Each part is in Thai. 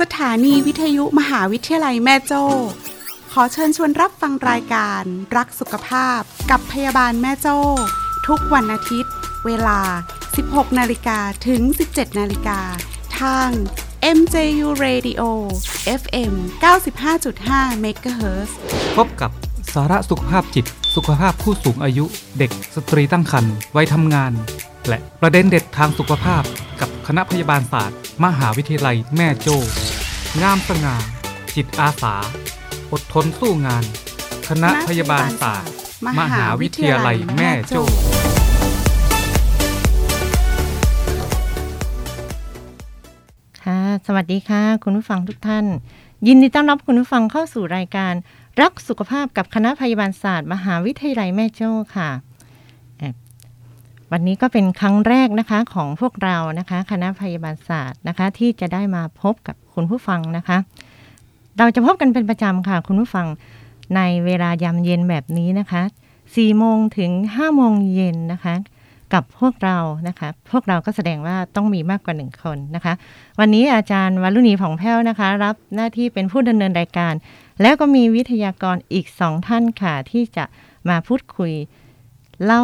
สถานีวิทยุมหาวิทยาลัยแม่โจ้ ขอเชิญชวนรับฟังรายการรักสุขภาพกับพยาบาลแม่โจ้ ทุกวันอาทิตย์ เวลา 16 นาฬิกาถึง 17 นาฬิกา ทาง MJU Radio FM 95.5 MHz พบกับสาระสุขภาพจิต สุขภาพผู้สูงอายุ เด็กสตรีตั้งครรภ์วัยทำงาน และประเด็นเด็ดทางสุขภาพกับคณะพยาบาลศาสตร์ มหาวิทยาลัยแม่โจ้ งามสง่า จิตอาสา อดทนสู้งาน คณะพยาบาลศาสตร์ มหาวิทยาลัยแม่โจ้ค่ะ สวัสดีค่ะ คุณผู้ฟังทุกท่าน ยินดีต้อนรับคุณผู้ฟังเข้าสู่รายการ รักสุขภาพกับคณะพยาบาลศาสตร์ มหาวิทยาลัยแม่โจ้ค่ะ วันนี้ก็เป็นครั้งแรกนะคะของพวกเรานะคะ คณะพยาบาลศาสตร์นะคะ ที่จะได้มาพบกับคุณผู้ฟังนะคะ เราจะพบกันเป็นประจำค่ะ คุณผู้ฟังในเวลายามเย็นแบบนี้นะคะ4โมงถึง5โมงเย็นนะคะ กับพวกเรานะคะ พวกเราก็แสดงว่าต้องมีมากกว่าหนึ่งคนนะคะ วันนี้อาจารย์วรุณีผ่องแผ้วนะคะ รับหน้าที่เป็นผู้ดำเนินรายการ แล้วก็มีวิทยากรอีกสองท่านค่ะ ที่จะมาพูดคุยเล่า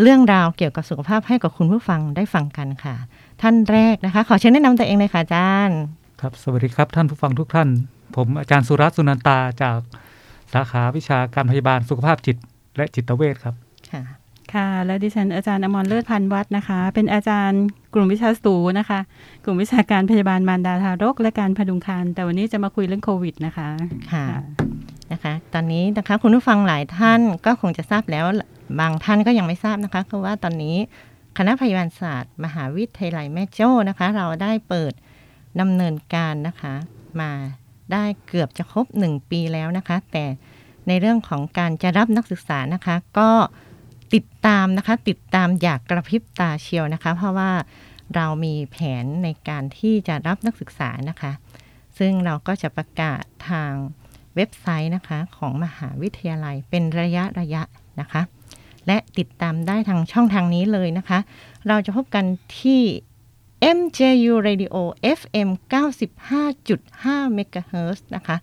เรื่องราวเกี่ยวกับสุขภาพให้กับคุณผู้ฟังได้ฟังกันค่ะ ท่านแรกนะคะ ขอเชิญแนะนำตัวเองเลยค่ะอาจารย์ ครับสวัสดีครับท่านผู้ฟังทุกท่าน ผมอาจารย์สุรัตน์สุนันตาจากสาขาวิชาการพยาบาลสุขภาพจิต และจิตเวชครับค่ะค่ะ และดิฉันอาจารย์อมรเลิศพันธ์วัฒน์นะคะ เป็นอาจารย์กลุ่มวิชาสูนะคะ กลุ่มวิชาการพยาบาลมารดาทารก และการพดุงครรภ์แต่วันนี้จะมาคุยเรื่องโควิดนะคะค่ะนะคะ ตอนนี้นะคะคุณผู้ฟังหลายท่านก็คงจะทราบแล้ว บางท่านก็ยังไม่ทราบนะคะคือว่าตอนนี้คณะพยาบาลศาสตร์ มหาวิทยาลัยแม่โจ้นะคะ เราได้เปิดดำเนินการนะคะ มาได้เกือบจะครบหนึ่งปีแล้วนะคะ แต่ในเรื่องของการจะรับนักศึกษานะคะ ก็ติดตามนะคะ ติดตามอยากกระพริบตาเชียวนะคะ เพราะว่าเรามีแผนในการที่จะรับนักศึกษานะคะ ซึ่งเราก็จะประกาศทางเว็บไซต์นะคะของมหาวิทยาลัยเป็นระยะระยะนะคะ และติดตามได้ทางช่องทางนี้เลยนะคะ เราจะพบกันที่ MJU Radio FM 95.5 MHz นะคะ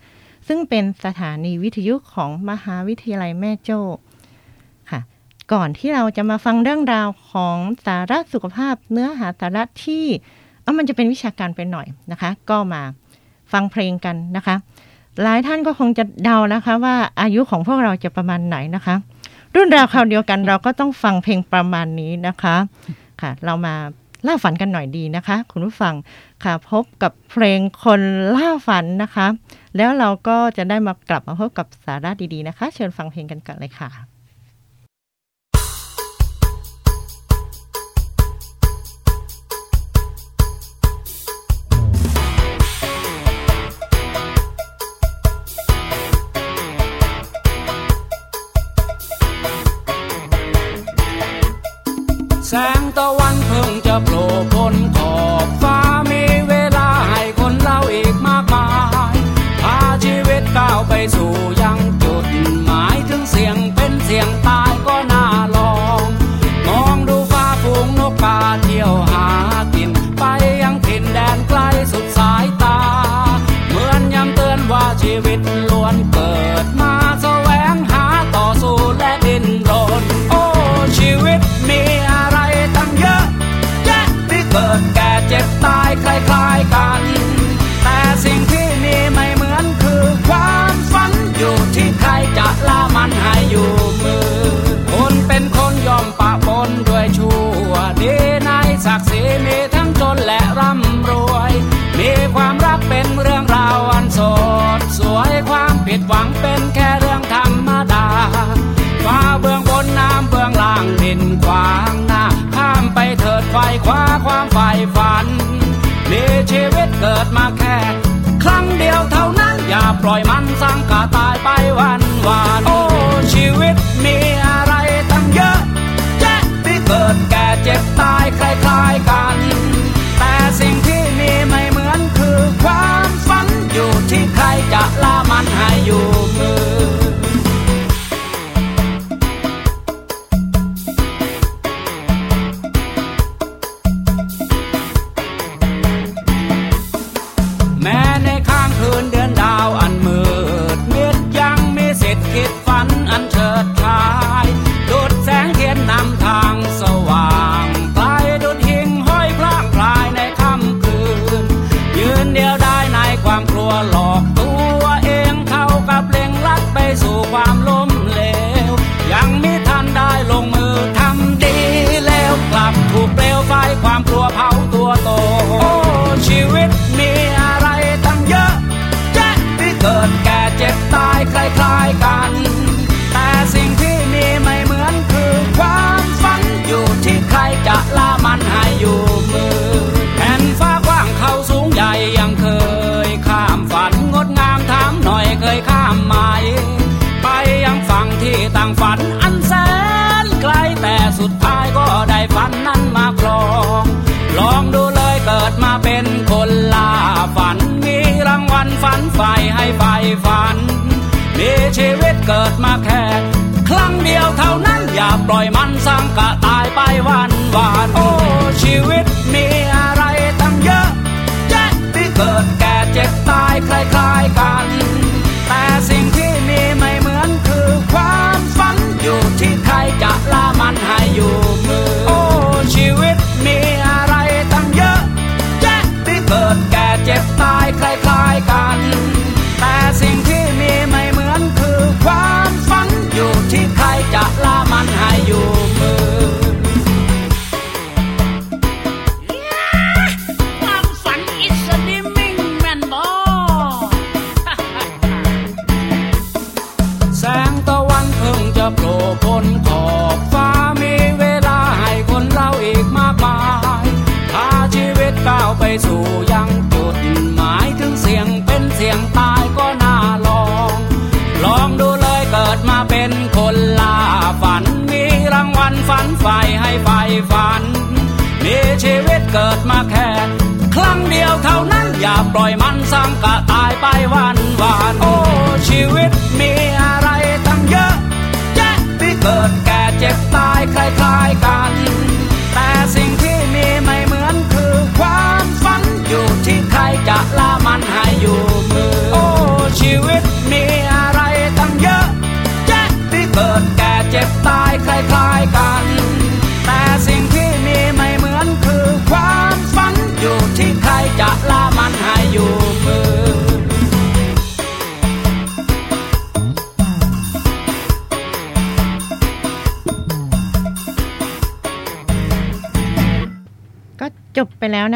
ซึ่งเป็นสถานีวิทยุของมหาวิทยาลัยแม่โจ้ค่ะ ก่อนที่เราจะมาฟังเรื่องราวของสาระสุขภาพเนื้อหาสาระที่เอามันจะเป็นวิชาการไปหน่อยนะคะ ก็มาฟังเพลงกันนะคะ หลายท่านก็คงจะเดานะคะว่าอายุของพวกเราจะประมาณไหนนะคะ รุ่นราวคราวเดียวกันเราก็ต้องฟังเพลงประมาณนี้นะคะค่ะ เรามาล่าฝันกันหน่อยดีนะคะ คุณผู้ฟังค่ะพบกับเพลงคนล่าฝันนะคะ แล้วเราก็จะได้มากลับมาพบกับสาระดีๆนะคะ เชิญฟังเพลงกันก่อนเลยค่ะ ต่างฝันอันแสนไกลแต่สุดท้ายก็ได้ฝันนั้นมาครอง ลองดูเลยเกิดมาเป็นคนล่าฝัน มีรางวัลฝันใฝ่ให้ใฝ่ฝัน มีชีวิตเกิดมาแค่ครั้งเดียวเท่านั้นอย่าปล่อยมันสังกะตายไปวันวานโอ้ชีวิตมีอะไรตั้งเยอะแยะที่เกิดแก่เจ็บตายใคล้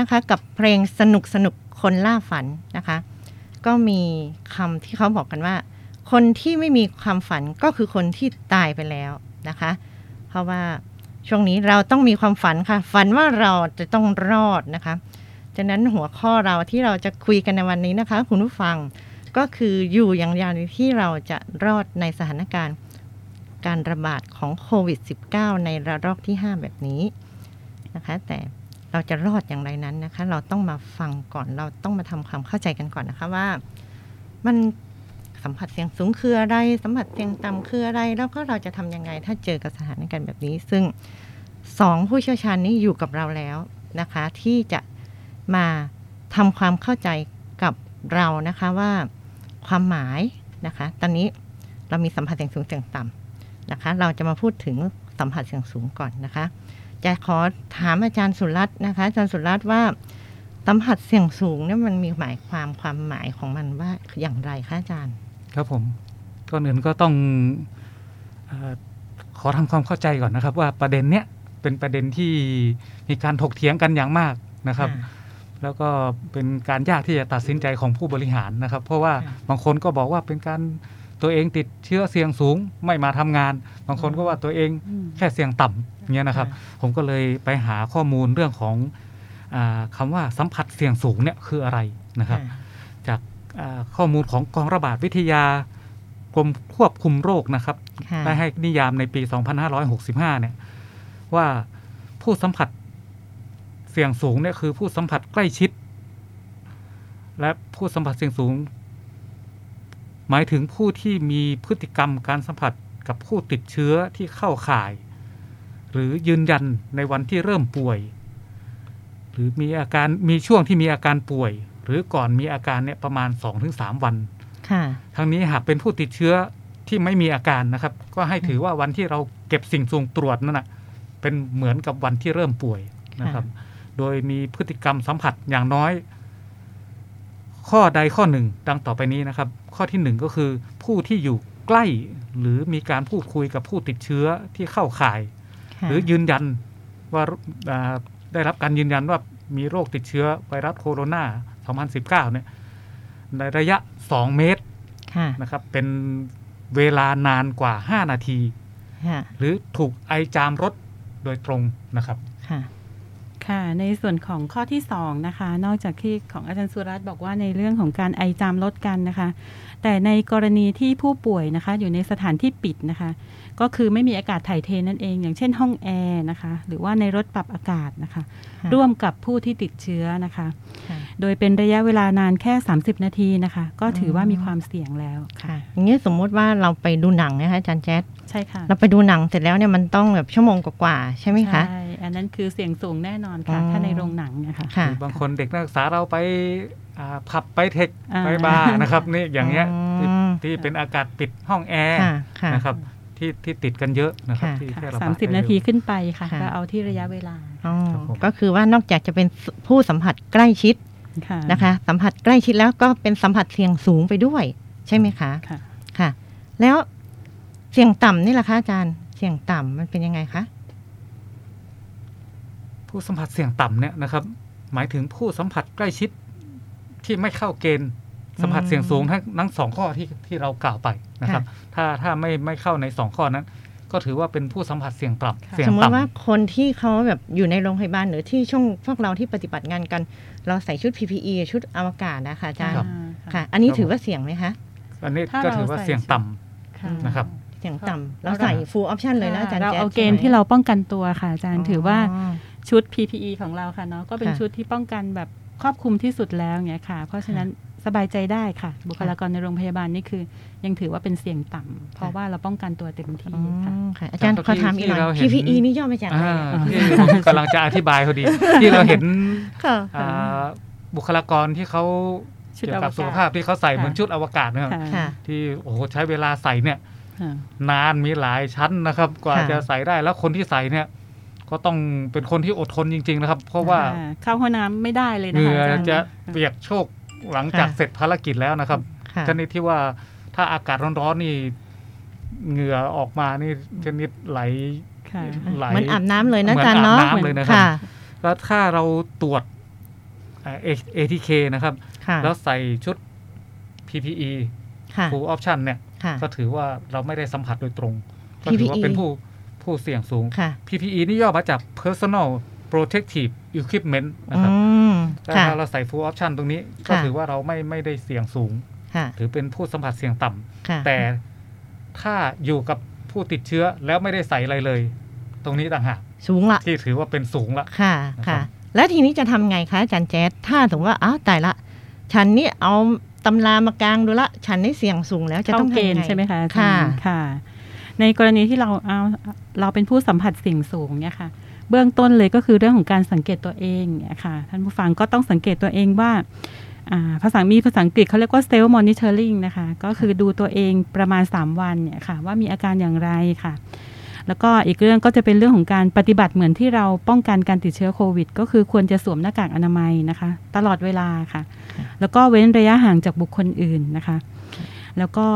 นะคะกับเพลงสนุกสนุกคนล่าฝันนะคะ ก็มีคำที่เขาบอกกันว่า คนที่ไม่มีความฝันก็คือคนที่ตายไปแล้วนะคะ เพราะว่าช่วงนี้เราต้องมีความฝันค่ะ ฝันว่าเราจะต้องรอดนะคะฉะนั้นหัวข้อเราที่เราจะคุยกันในวันนี้นะคะ คุณผู้ฟังก็คืออยู่อย่างยาวที่เราจะรอดในสถานการณ์การระบาดของโควิด -19 ในระลอกที่ 5 แบบนี้นะคะ แต่ เราจะรอดอย่างไรนั้นนะคะ เราต้องมาฟังก่อน เราต้องมาทำความเข้าใจกันก่อนนะคะว่า มันสัมผัสเสียงสูงคืออะไร สัมผัสเสียงต่ำคืออะไร แล้วก็เราจะทำยังไง ถ้าเจอกับสถานการณ์แบบนี้ ซึ่งสองผู้เชี่ยวชาญนี้อยู่กับเราแล้วนะคะ ที่จะมาทำความเข้าใจกับเรานะคะว่าความหมายนะคะ ตอนนี้เรามีสัมผัสเสียงสูงเสียงต่ำนะคะ เราจะมาพูดถึงสัมผัสเสียงสูงก่อนนะคะ จะขอถามอาจารย์สุรัตน์นะคะ อาจารย์สุรัตน์ว่าสัมผัสเสียงสูงเนี่ยมันมีหมายความความหมายของมันว่าอย่างไรคะอาจารย์ ครับผมก่อนอื่นก็ต้องเออขอทำความเข้าใจก่อนนะครับ ว่าประเด็นเนี้ยเป็นประเด็นที่มีการถกเถียงกันอย่างมากนะครับค่ะแล้วก็เป็นการยากที่จะตัดสินใจของผู้บริหารนะครับ เพราะว่าค่ะบางคนก็บอกว่าเป็นการตัวเองติดเชื้อเสี่ยงสูงไม่มาทำงาน บางคนก็ว่าตัวเองอืมแค่เสี่ยงต่ำอย่าง เงี้ยนะครับ ผมก็เลยไปหาข้อมูลเรื่องของอาคำว่าสัมผัสเสี่ยงสูงเนี่ยคืออะไรนะครับ จากอ่าข้อมูลของกองระบาดวิทยากรมควบคุมโรคนะครับค่ะได้ให้นิยามในปี 2565 เนี่ย ว่าผู้สัมผัสเสี่ยงสูงเนี่ยคือผู้สัมผัสใกล้ชิด และผู้สัมผัสเสี่ยงสูง หมายถึงผู้ที่มีพฤติกรรมการสัมผัสกับผู้ติดเชื้อที่เข้าข่าย หรือยืนยันในวันที่เริ่มป่วย หรือมีอาการมีช่วงที่มีอาการป่วย หรือก่อนมีอาการเนี่ยประมาณ 2-3 วันค่ะทั้งนี้หากเป็นผู้ติดเชื้อที่ไม่มีอาการนะครับ ก็ให้ถือว่าวันที่เราเก็บสิ่งสูงตรวจนั่นนะเป็นเหมือนกับวันที่เริ่มป่วยนะครับ โดยมีพฤติกรรมสัมผัสอย่างน้อย ข้อใดข้อหนึ่ง ดังต่อไปนี้นะครับ ข้อที่หนึ่งก็คือผู้ที่อยู่ใกล้หรือมีการพูดคุยกับผู้ติดเชื้อที่เข้าข่ายค่ะ หรือยืนยันว่าอ่าได้รับการยืนยันว่ามีโรคติดเชื้อไวรัสโคโรนา 2019 เนี่ยในระยะ 2 เมตรค่ะนะครับ เป็นเวลานานกว่า 5 นาทีค่ะหรือถูกไอจามรถโดยตรงนะครับค่ะค่ะในส่วนของข้อที่สองนะคะนอกจากที่ของอาจารย์สุรัตน์บอกว่าในเรื่องของการไอจามลดกันนะคะ แต่ในกรณีที่ผู้ป่วยนะคะอยู่ในสถานที่ปิดนะคะก็คือไม่มีอากาศถ่ายเทนั่นเอง อย่างเช่นห้องแอร์นะคะหรือว่าในรถปรับอากาศนะคะค่ะร่วมกับผู้ที่ติดเชื้อนะคะค่ะโดยเป็นระยะเวลานานแค่ 30 นาทีนะคะ ก็ถือว่ามีความเสี่ยงแล้วค่ะ อย่างนี้สมมุติว่าเราไปดูหนังนะคะอาจารย์แจ๊ดใช่ค่ะ เราไปดูหนังเสร็จแล้วเนี่ยมันต้องแบบชั่วโมงกว่าๆใช่ไหมคะใช่อันนั้นคือเสี่ยงสูงแน่นอนค่ะอ๋อถ้าในโรงหนังนะคะค่ะบางคนเด็กนักศึกษาเราไปอ่าผับไปเทคอ่าไปบาร์นะครับนี่อย่างเงี้ยที่อืมที่เป็นอากาศปิดห้องแอร์ค่ะค่ะนะครับ ที่ที่ติดกันเยอะนะครับค่ะที่ค่ะแพร่ระบาดสามสิบได้นาทีเร็วขึ้นไปค่ะค่ะก็เอาที่ระยะเวลาอ๋อครับผมก็คือว่านอกจากจะเป็นผู้สัมผัสใกล้ชิดค่ะนะคะ สัมผัสใกล้ชิดแล้วก็เป็นสัมผัสเสี่ยงสูงไปด้วย ใช่ไหมคะค่ะค่ะแล้วเสี่ยงต่ำนี่แหละคะอาจารย์เสี่ยงต่ำมันเป็นยังไงคะผู้สัมผัสเสี่ยงต่ำเนี่ยนะครับ หมายถึงผู้สัมผัสใกล้ชิดที่ไม่เข้าเกณฑ์ สัมผัสเสี่ยงสูงทั้งทั้งสองข้อที่ที่เรากล่าวไปนะครับ ถ้าถ้าไม่ไม่เข้าในสองข้อนั้น ก็ถือว่าเป็นผู้สัมผัสเสี่ยงต่ำค่ะเสี่ยงสมมติว่าต่ำคนที่เขาแบบอยู่ในโรงพยาบาลหรือที่ช่วงพวกเราที่ปฏิบัติงานกัน เราใส่ชุด PPE ชุดอวกาศนะคะอาจารย์ครับค่ะ อันนี้ถือว่าเสี่ยงไหมคะอันนี้ถ้าก็เราถือว่าใส่เสี่ยงต่ำค่ะนะครับเสี่ยงครับต่ำเราใส่ full option เลยนะอาจารย์เราแจ๊ดเอาเกณฑ์ใช่ไหมที่เราป้องกันตัวค่ะอาจารย์ถือว่าอ๋อชุด PPE ของเราค่ะเนาะก็เป็นค่ะชุดที่ป้องกันแบบครอบคลุมที่สุดแล้วอย่างเงี้ยค่ะ เพราะฉะนั้น สบายใจได้ค่ะ บุคลากรในโรงพยาบาลนี่คือ ยังถือว่าเป็นเสี่ยงต่ำเพราะว่าเราป้องกันตัวเต็มที่อ๋อค่ะค่ะอาจารย์จากขอถามอีกหน่อยที่เราเห็น PPE นี่ย่อมาจากอะไรอ่าอะที่ผมกำลังจะอธิบายพอดี ที่เราเห็นค่ะอ่าบุคลากรที่เขาชุดเกี่ยวกับอวกาศสุขภาพที่เขาใส่ค่ะเหมือนชุดอวกาศนะครับค่ะค่ะที่โอ้โหใช้เวลาใส่เนี่ยค่ะนานมีหลายชั้นนะครับ กว่าค่ะจะใส่ได้แล้วคนที่ใส่เนี่ยก็ต้องเป็นคนที่อดทนจริง ๆ นะครับ เพราะว่าอ่เข้าห้องน้ำไม่ได้เลยเหนะคะงื่ออาจารย์จะเปียกโชก หลังจากค่ะเสร็จภารกิจแล้วนะครับค่ะชนิดที่ว่าถ้าอากาศร้อนๆนี่เหงื่อออกมานี่ชนิดไหลค่ะไหลเหมือนอาบน้ำเลยนะเหมือาอนจารย์เนาะอาบน้ำเลยนะครับค่ะแล้วถ้าเราตรวจเอ่อ ATK นะครับค่ะแล้วใส่ชุด PPE ค่ะ full option เนี่ยค่ะก็ถือว่าเราไม่ได้สัมผัสโดยตรง ก็ถือว่า PPE เป็นผู้ผู้เสี่ยงสูงค่ะ PPE นี่ย่อมาจาก personal protective equipment นะครับอืมแต่ค่ะ ถ้าเราใส่ full option ตรงนี้ ก็ค่ะถือว่าเราไม่ไม่ได้เสี่ยงสูงค่ะถือเป็นผู้สัมผัสเสี่ยงต่ำค่ะแต่ถ้าอยู่กับผู้ติดเชื้อแล้วไม่ได้ใส่อะไรเลย ตรงนี้ต่างหากสูงละที่ถือว่าเป็นสูงละค่ะนะครับค่ะ แล้วทีนี้จะทำไงคะอาจารย์แจ๊ดถ้าสมมติว่าอ้าวตายละ ฉันนี่เอาตำรามากลางดูละ ฉันนี่เสี่ยงสูงแล้วจะเข้าต้องเกทำณฑ์ไงใช่ไหมคะอาจารย์ค่ะค่ะ ในกรณีที่เราเอาเราเป็นผู้สัมผัสเสี่ยงสูงเนี่ยค่ะ เบื้องต้นเลยก็คือเรื่องของการสังเกตตัวเองเนี่ยค่ะท่านผู้ฟังก็ต้องสังเกตตัวเองว่าภาษามีภาษาอังกฤษเขาเรียกว่า self monitoring นะคะ ก็คือดูตัวเองประมาณ 3 วันเนี่ยค่ะ ว่ามีอาการอย่างไรค่ะ แล้วก็อีกเรื่องก็จะเป็นเรื่องของการปฏิบัติเหมือนที่เราป้องกันการติดเชื้อโควิด ก็คือควรจะสวมหน้ากากอนามัยนะคะ ตลอดเวลาค่ะ แล้วก็เว้นระยะห่างจากบุคคลอื่นนะคะ แล้วก็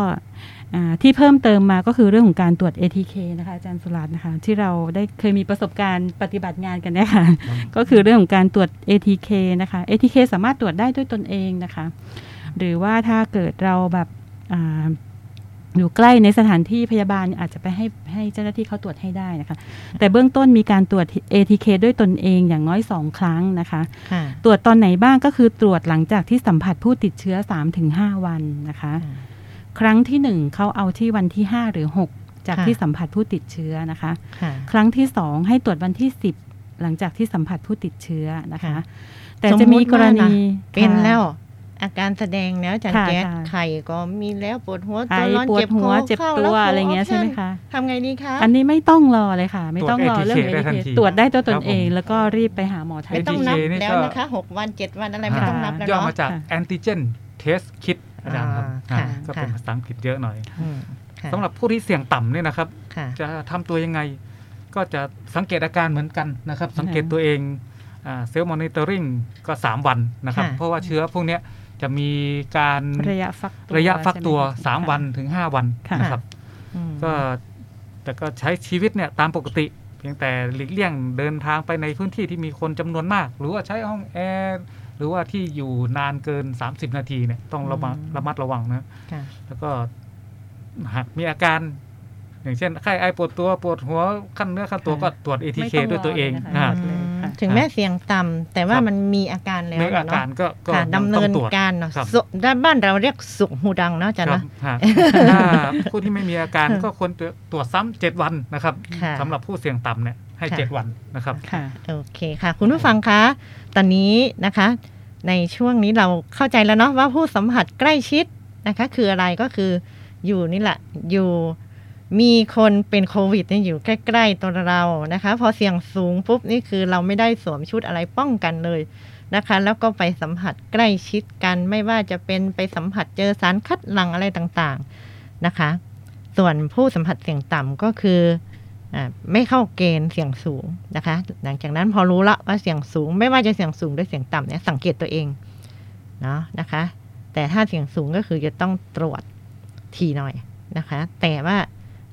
ที่เพิ่มเติมมาก็คือเรื่องของการตรวจ ATK นะคะอาจารย์สุรัตน์นะคะที่เราได้เคยมีประสบการณ์ปฏิบัติงานกันเนี่ยค่ะก็คือเรื่องของการตรวจ ATK นะคะ ATK สามารถตรวจได้ด้วยตนเองนะคะ หรือว่าถ้าเกิดเราแบบอ่าอยู่ใกล้ในสถานที่พยาบาลอาจจะไปให้ให้เจ้าหน้าที่เขาตรวจให้ได้นะคะ แต่เบื้องต้นมีการตรวจ ATK ด้วยตนเองอย่างน้อยสองครั้งนะคะค่ะตรวจตอนไหนบ้างก็คือตรวจหลังจากที่สัมผัสผู้ติดเชื้อ 3-5 วันนะคะ ค่ะครั้งที่ 1เขาเอาที่วันที่ 5 หรือ 6 จากค่ะที่สัมผัสผู้ติดเชื้อนะคะค่ะครั้งที่ 2 ให้ตรวจวันที่ 10 หลังจากที่สัมผัสผู้ติดเชื้อนะคะค่ะแต่จะมีกรณีเป็นค่ะแล้วอาการแสดงแล้วอาจารย์ค่ะแจ๊ดค่ะไข่ก็มีแล้วปวดหัวไอตัวร้อนปวเจ็ดบหัวคเจ็บข้าตัวแล้วอะไรเงี้ย full ใช่ไหม option คะทำไงดีคะอันนี้ไม่ต้องรอเลยค่ะ ไม่ต้องรอตรวจเรื่อง ATK ได้ทัน ATK ทีตรวจได้ตัวตนครับผมเอง แล้วก็รีบไปหาหมอทันไม่ทีต้องนับ ATK นี่แล้วก็นะคะหกวันเจ็ดวันอะไรไม่ค่ะต้องนับแล้วย่อเนาะมาจากค่ะ antigen test kit อาจารย์ครับอ่าอ่าค่ะก็เป็นค่ะภาษาอังกฤษเยอะหน่อยอืมค่ะสำหรับผู้ที่เสี่ยงต่ำเนี่ยนะครับค่ะจะทำตัวยังไง ก็จะสังเกตอาการเหมือนกันนะครับ สังเกตตัวเองเซลล์มอนิเตอร์ริงก็ 3 วันนะครับค่ะเพราะว่าเชื้อพวกเนี้ยจะมีการระยะฟักตัวระยะฟักตัวใช่ไหมคะ3วันถึง 5 วันค่ะนะครับอืมก็แต่ก็ใช้ชีวิตเนี่ยตามปกติเพียงพียงแต่หลีกเลี่ยงเดินทางไปในพื้นที่ที่มีคนจำนวนมาก หรือว่าใช้ห้องแอร์ หรือว่าที่อยู่นานเกิน 30 นาทีเนี่ยต้องระมัดอืมระมัดระวังนะค่ะแล้วก็หากมีอาการ อย่างเช่นไข้ไอปวดตัวปวดหัวขั้นเนื้อขั้นตัวค่ะก็ตรวจ ATK ไม่ต้องรอด้วยตัวเองเลยนะคะอ่าเลยค่ะถึงแม้เสียงต่ำแต่ว่าครับมันมีอาการแล้วมีอาเนาะการก็ก็ค่ะยังดำเนิต้นองตรวจการเนาะครับสุด้านบ้านเราเรียกสุกหูดังเนาะอาจารย์ครัเนาะบฮะถ้าผู้ที่ไม่มีอาการก็ควรตรวจซ้ำเจ็ดวันนะครับค่ะสำหรับผู้เสี่ยงต่ำเนี่ยให้ค่ะเจ็ดวันนะครับค่ะโอเคค่ะ คุณผู้ฟังคะ ตอนนี้นะคะ ในช่วงนี้เราเข้าใจแล้วเนาะว่าผู้สัมผัสใกล้ชิดนะคะ คืออะไรก็คืออยู่นี่แหละอยู่มีคนเป็นโควิดเนี่ยอยู่ใกล้ ๆ ตัวเรานะคะ พอเสี่ยงสูงปุ๊บนี่คือเราไม่ได้สวมชุดอะไรป้องกันเลยนะคะ แล้วก็ไปสัมผัสใกล้ชิดกันไม่ว่าจะเป็นไปสัมผัสเจอสารคัดหลั่งอะไรต่างๆนะคะ ส่วนผู้สัมผัสเสี่ยงต่ำก็คือ ไม่เข้าเกณฑ์เสี่ยงสูงนะคะ หลังจากนั้นพอรู้ละว่าเสี่ยงสูง ไม่ว่าจะเสี่ยงสูงหรือเสี่ยงต่ำเนี่ยสังเกตตัวเองเนาะนะคะ แต่ถ้าเสี่ยงสูงก็คือจะต้องตรวจทีหน่อยนะคะ แต่ว่า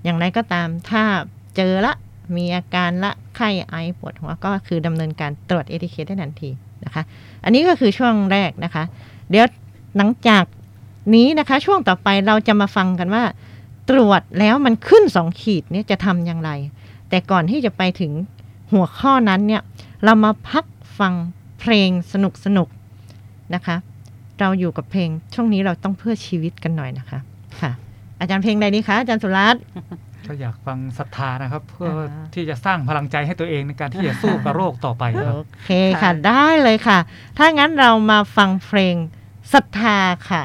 อย่างไรก็ตามถ้าเจอละมีอาการละไข้ไอปวดหัวก็คือดำเนินการตรวจเอทีเคได้ทันทีนะคะ อันนี้ก็คือช่วงแรกนะคะ เดี๋ยวหลังจากนี้นะคะ ช่วงต่อไปเราจะมาฟังกันว่า ตรวจแล้วมันขึ้นสองขีดเนี่ยจะทำอย่างไร แต่ก่อนที่จะไปถึงหัวข้อนั้นเนี่ยเรามาพักฟังเพลงสนุกสนุกๆนะคะ เราอยู่กับเพลงช่วงนี้เราต้องเพื่อชีวิตกันหน่อยนะคะ ค่ะ อาจารย์เพลงใดดีคะอาจารย์สุรัตน์ก็อยากฟังศรัทธานะครับ เพื่ออ่าที่จะสร้างพลังใจให้ตัวเองในการที่จะสู้กับโรคต่อไปครับโอเคค่ะได้เลยค่ะ ถ้างั้นเรามาฟังเพลงศรัทธาค่ะ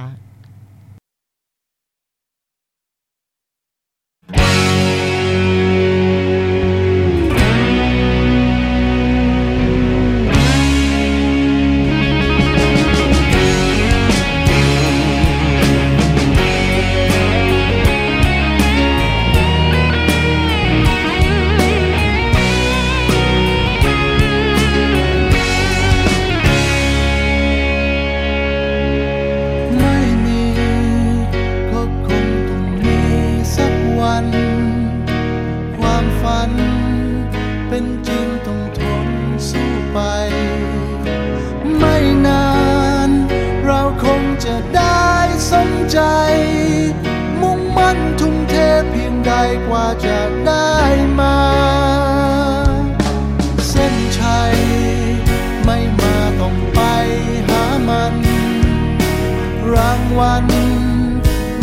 วัน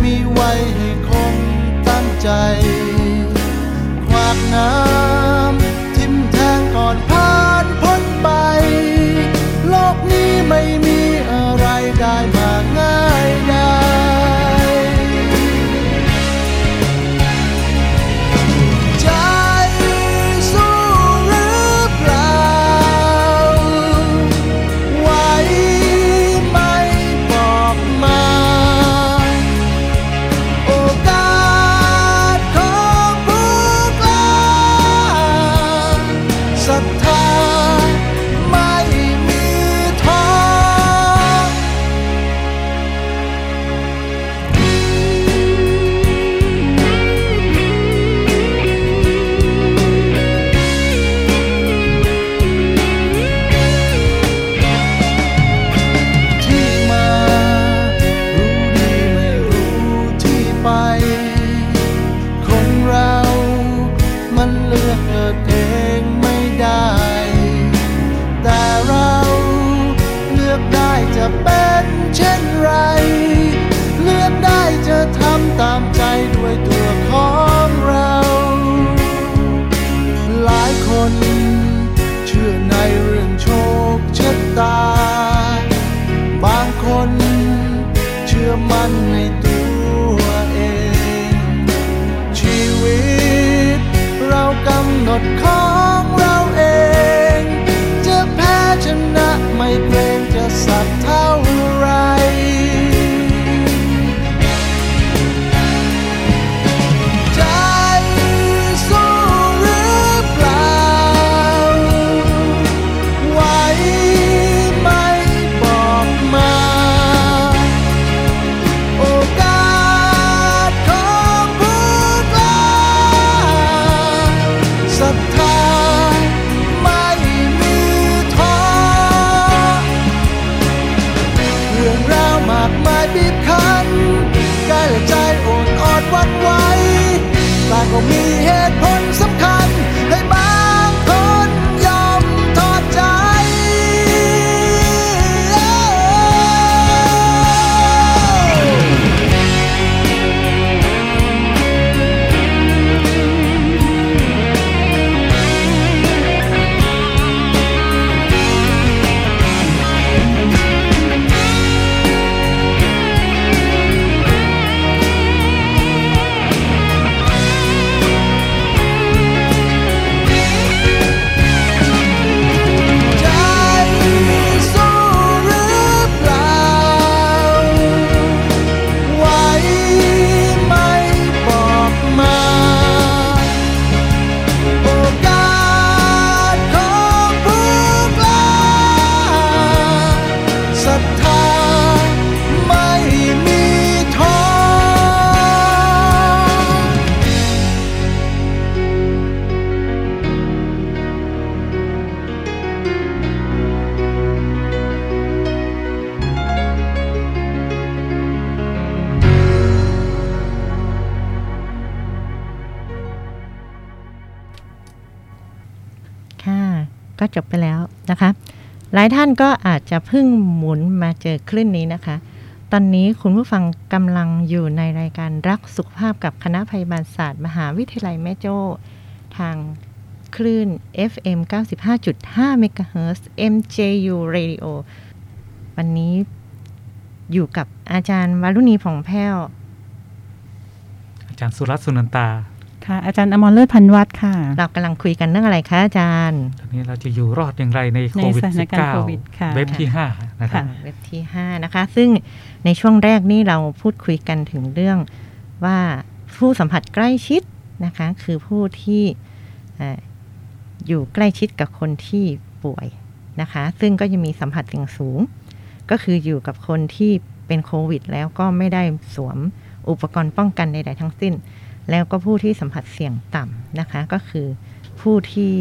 มีไว้ให้คงตั้งใจ หลายท่านก็อาจจะเพิ่งหมุนมาเจอคลื่นนี้นะคะ ตอนนี้คุณผู้ฟังกำลังอยู่ในรายการรักสุขภาพกับคณะพยาบาลศาสตร์ มหาวิทยาลัยแม่โจ้ ทางคลื่น FM 95.5 MHz MJU Radio วันนี้อยู่กับอาจารย์วารุณีผ่องแผ้ว อาจารย์สุรัตน์สุนันตา ค่ะอาจารย์อมรเลิศพันวัฒน์ค่ะ เรากำลังคุยกันเรื่องอะไรคะอาจารย์ตอนนี้เราจะอยู่รอดอย่างไรในโควิดในสถานการณ์โควิดค่ะ19เว็บที่5นะครับค่ะเว็บที่5นะคะ ซึ่งในช่วงแรกนี่เราพูดคุยกันถึงเรื่องว่าผู้สัมผัสใกล้ชิดนะคะ คือผู้ที่เอ่ออยู่ใกล้ชิดกับคนที่ป่วยนะคะ ซึ่งก็จะมีสัมผัสเสี่ยงสูง ก็คืออยู่กับคนที่เป็นโควิด แล้วก็ไม่ได้สวมอุปกรณ์ป้องกันใดๆทั้งสิ้น แล้วก็ผู้ที่สัมผัสเสี่ยงต่ำนะคะ ก็คือผู้ที่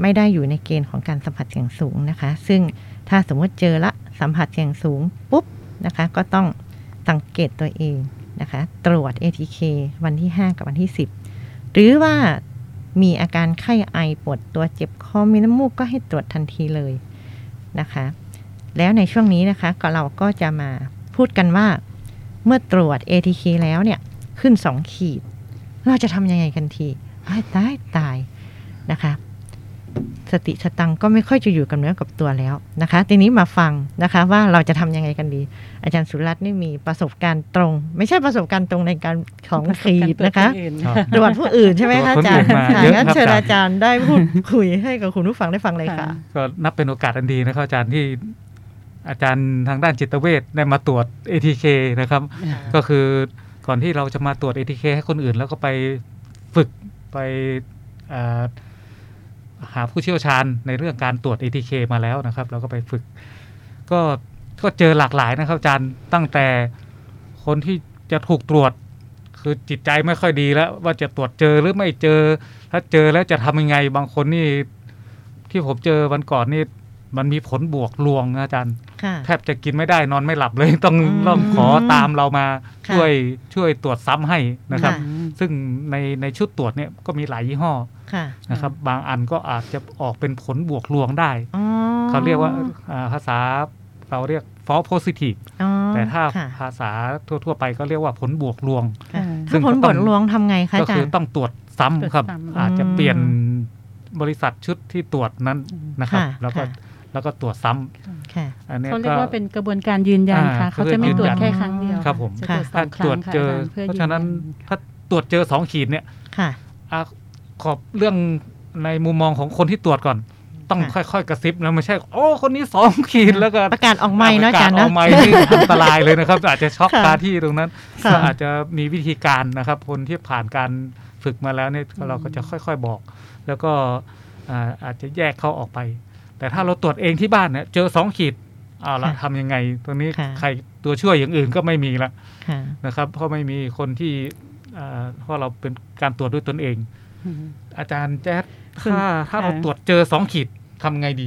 ไม่ได้อยู่ในเกณฑ์ของการสัมผัสเสี่ยงสูงนะคะ ซึ่งถ้าสมมติเจอละสัมผัสเสี่ยงสูงปุ๊บนะคะ ก็ต้องสังเกตตัวเองนะคะ ตรวจ ATK วันที่ 5 กับวันที่ 10 หรือว่ามีอาการไข้ไอปวดตัวเจ็บคอมีน้ำมูกก็ให้ตรวจทันทีเลยนะคะ แล้วในช่วงนี้นะคะก็เราก็จะมาพูดกันว่า เมื่อตรวจ ATK แล้วเนี่ยขึ้น 2 ขีด เราจะทำยังไงกันทีอ้ายตายตายนะคะ สติสตังค์ก็ไม่ค่อยจะอยู่กับเนื้อกับตัวแล้วนะคะ ทีนี้มาฟังนะคะว่าเราจะทำยังไงกันดี อาจารย์สุรัตน์นี่มีประสบการณ์ตรง ไม่ใช่ประสบการณ์ตรงในการของขีดนะคะครับตรวจผู้อื่นใช่ไหมคะอาจารย์ตรวจคนอื่นมาค่ะเยอะงั้นครับเชิญอาอาจาจารรย์ได้พูดคุยให้กับคุณผู้ฟังได้ฟังเลยค่ะ ก็นับเป็นโอกาสอันดีนะครับอาจารย์ที่ อาจารย์ทางด้านจิตเวชได้มาตรวจ ATK นะครับ ก็คือก่อนที่เราจะมาตรวจ ATK ให้คนอื่น แล้วก็ไปฝึกไปเอ่อหาผู้เชี่ยวชาญในเรื่องการตรวจ ATK มาแล้วนะครับ เราก็ไปฝึก ก็ก็เจอหลากหลายนะครับอาจารย์ตั้งแต่คนที่จะถูกตรวจ คือจิตใจไม่ค่อยดีแล้ว ว่าจะตรวจเจอหรือไม่เจอ ถ้าเจอแล้วจะทำยังไงบางคนนี่ที่ผมเจอวันก่อนนี่ มันมีผลบวกลวงนะอาจารย์ค่ะแทบจะกินไม่ได้นอนไม่หลับเลยต้องอืมต้องขอตามเรามาค่ะช่วยช่วยตรวจซ้ำให้นะครับค่ะซึ่งในในชุดตรวจเนี่ยก็มีหลายยี่ห้อค่ะนะครับ บางอันก็อาจจะออกเป็นผลบวกลวงได้อ๋อเขาเรียกว่าอ่าภาษาเราเรียก false positive อ๋อแต่ถ้าค่ะภาษาทั่ว ๆ ไปก็เรียกว่าผลบวกลวงค่ะซึ่ถ้างผลก็บต้วองกลวงทำไงคะก็อาจาคืรอย์ต้องตรวจซ้ำครับตรวจซ้ำอาจจะอืมเปลี่ยนบริษัทชุดที่ตรวจนั้นนะครับค่ะแล้วก็ค่ะ แล้วก็ตรวจซ้ำค่ะอันนี้เขาเรียก็กว่าเป็นกระบวนการยืนยันค่ะอ่าเขาจะไม่ตรวจแค่ครั้งเดียวครับผมจะตรวจสถ้าองคตรวรั้จงค่ะเจออาจารย์เพื่อเพราะยืนฉะนั้นยันถ้าตรวจเจอสองขีดเนี่ยค่ะอะขอบเรื่องในมุมมองของคนที่ตรวจก่อน ต้องค่ะค่อยๆกระซิบนะไม่ใช่ โอ้คนนี้สองขีดแล้วก็ประกาศออกไม้เนอะอาจารย์ปะกศเนอะออกไม้ที่อันตรายเลยนะครับ อาจจะช็อกค่ะคาที่ตรงนั้นค่ะก็อาจจะมีวิธีการนะครับ คนที่ผ่านการฝึกมาแล้วเนี่ยเราก็จะค่อยๆบอก แล้วก็อ่าอาจจะแยกเขาออกไป แต่ถ้าเราตรวจเองที่บ้านเนี่ยเจอสองขีดเอาละค่ะทำยังไงตรงนี้ค่ะใครตัวช่วยอย่างอื่นก็ไม่มีละค่ะนะครับ เพราะไม่มีคนที่อ่าเพราะเราเป็นการตรวจด้วยตนเอง อาจารย์แจ๊ดถ้าถ้าเราค่ะตรวจเจอสองขีดทำไงดี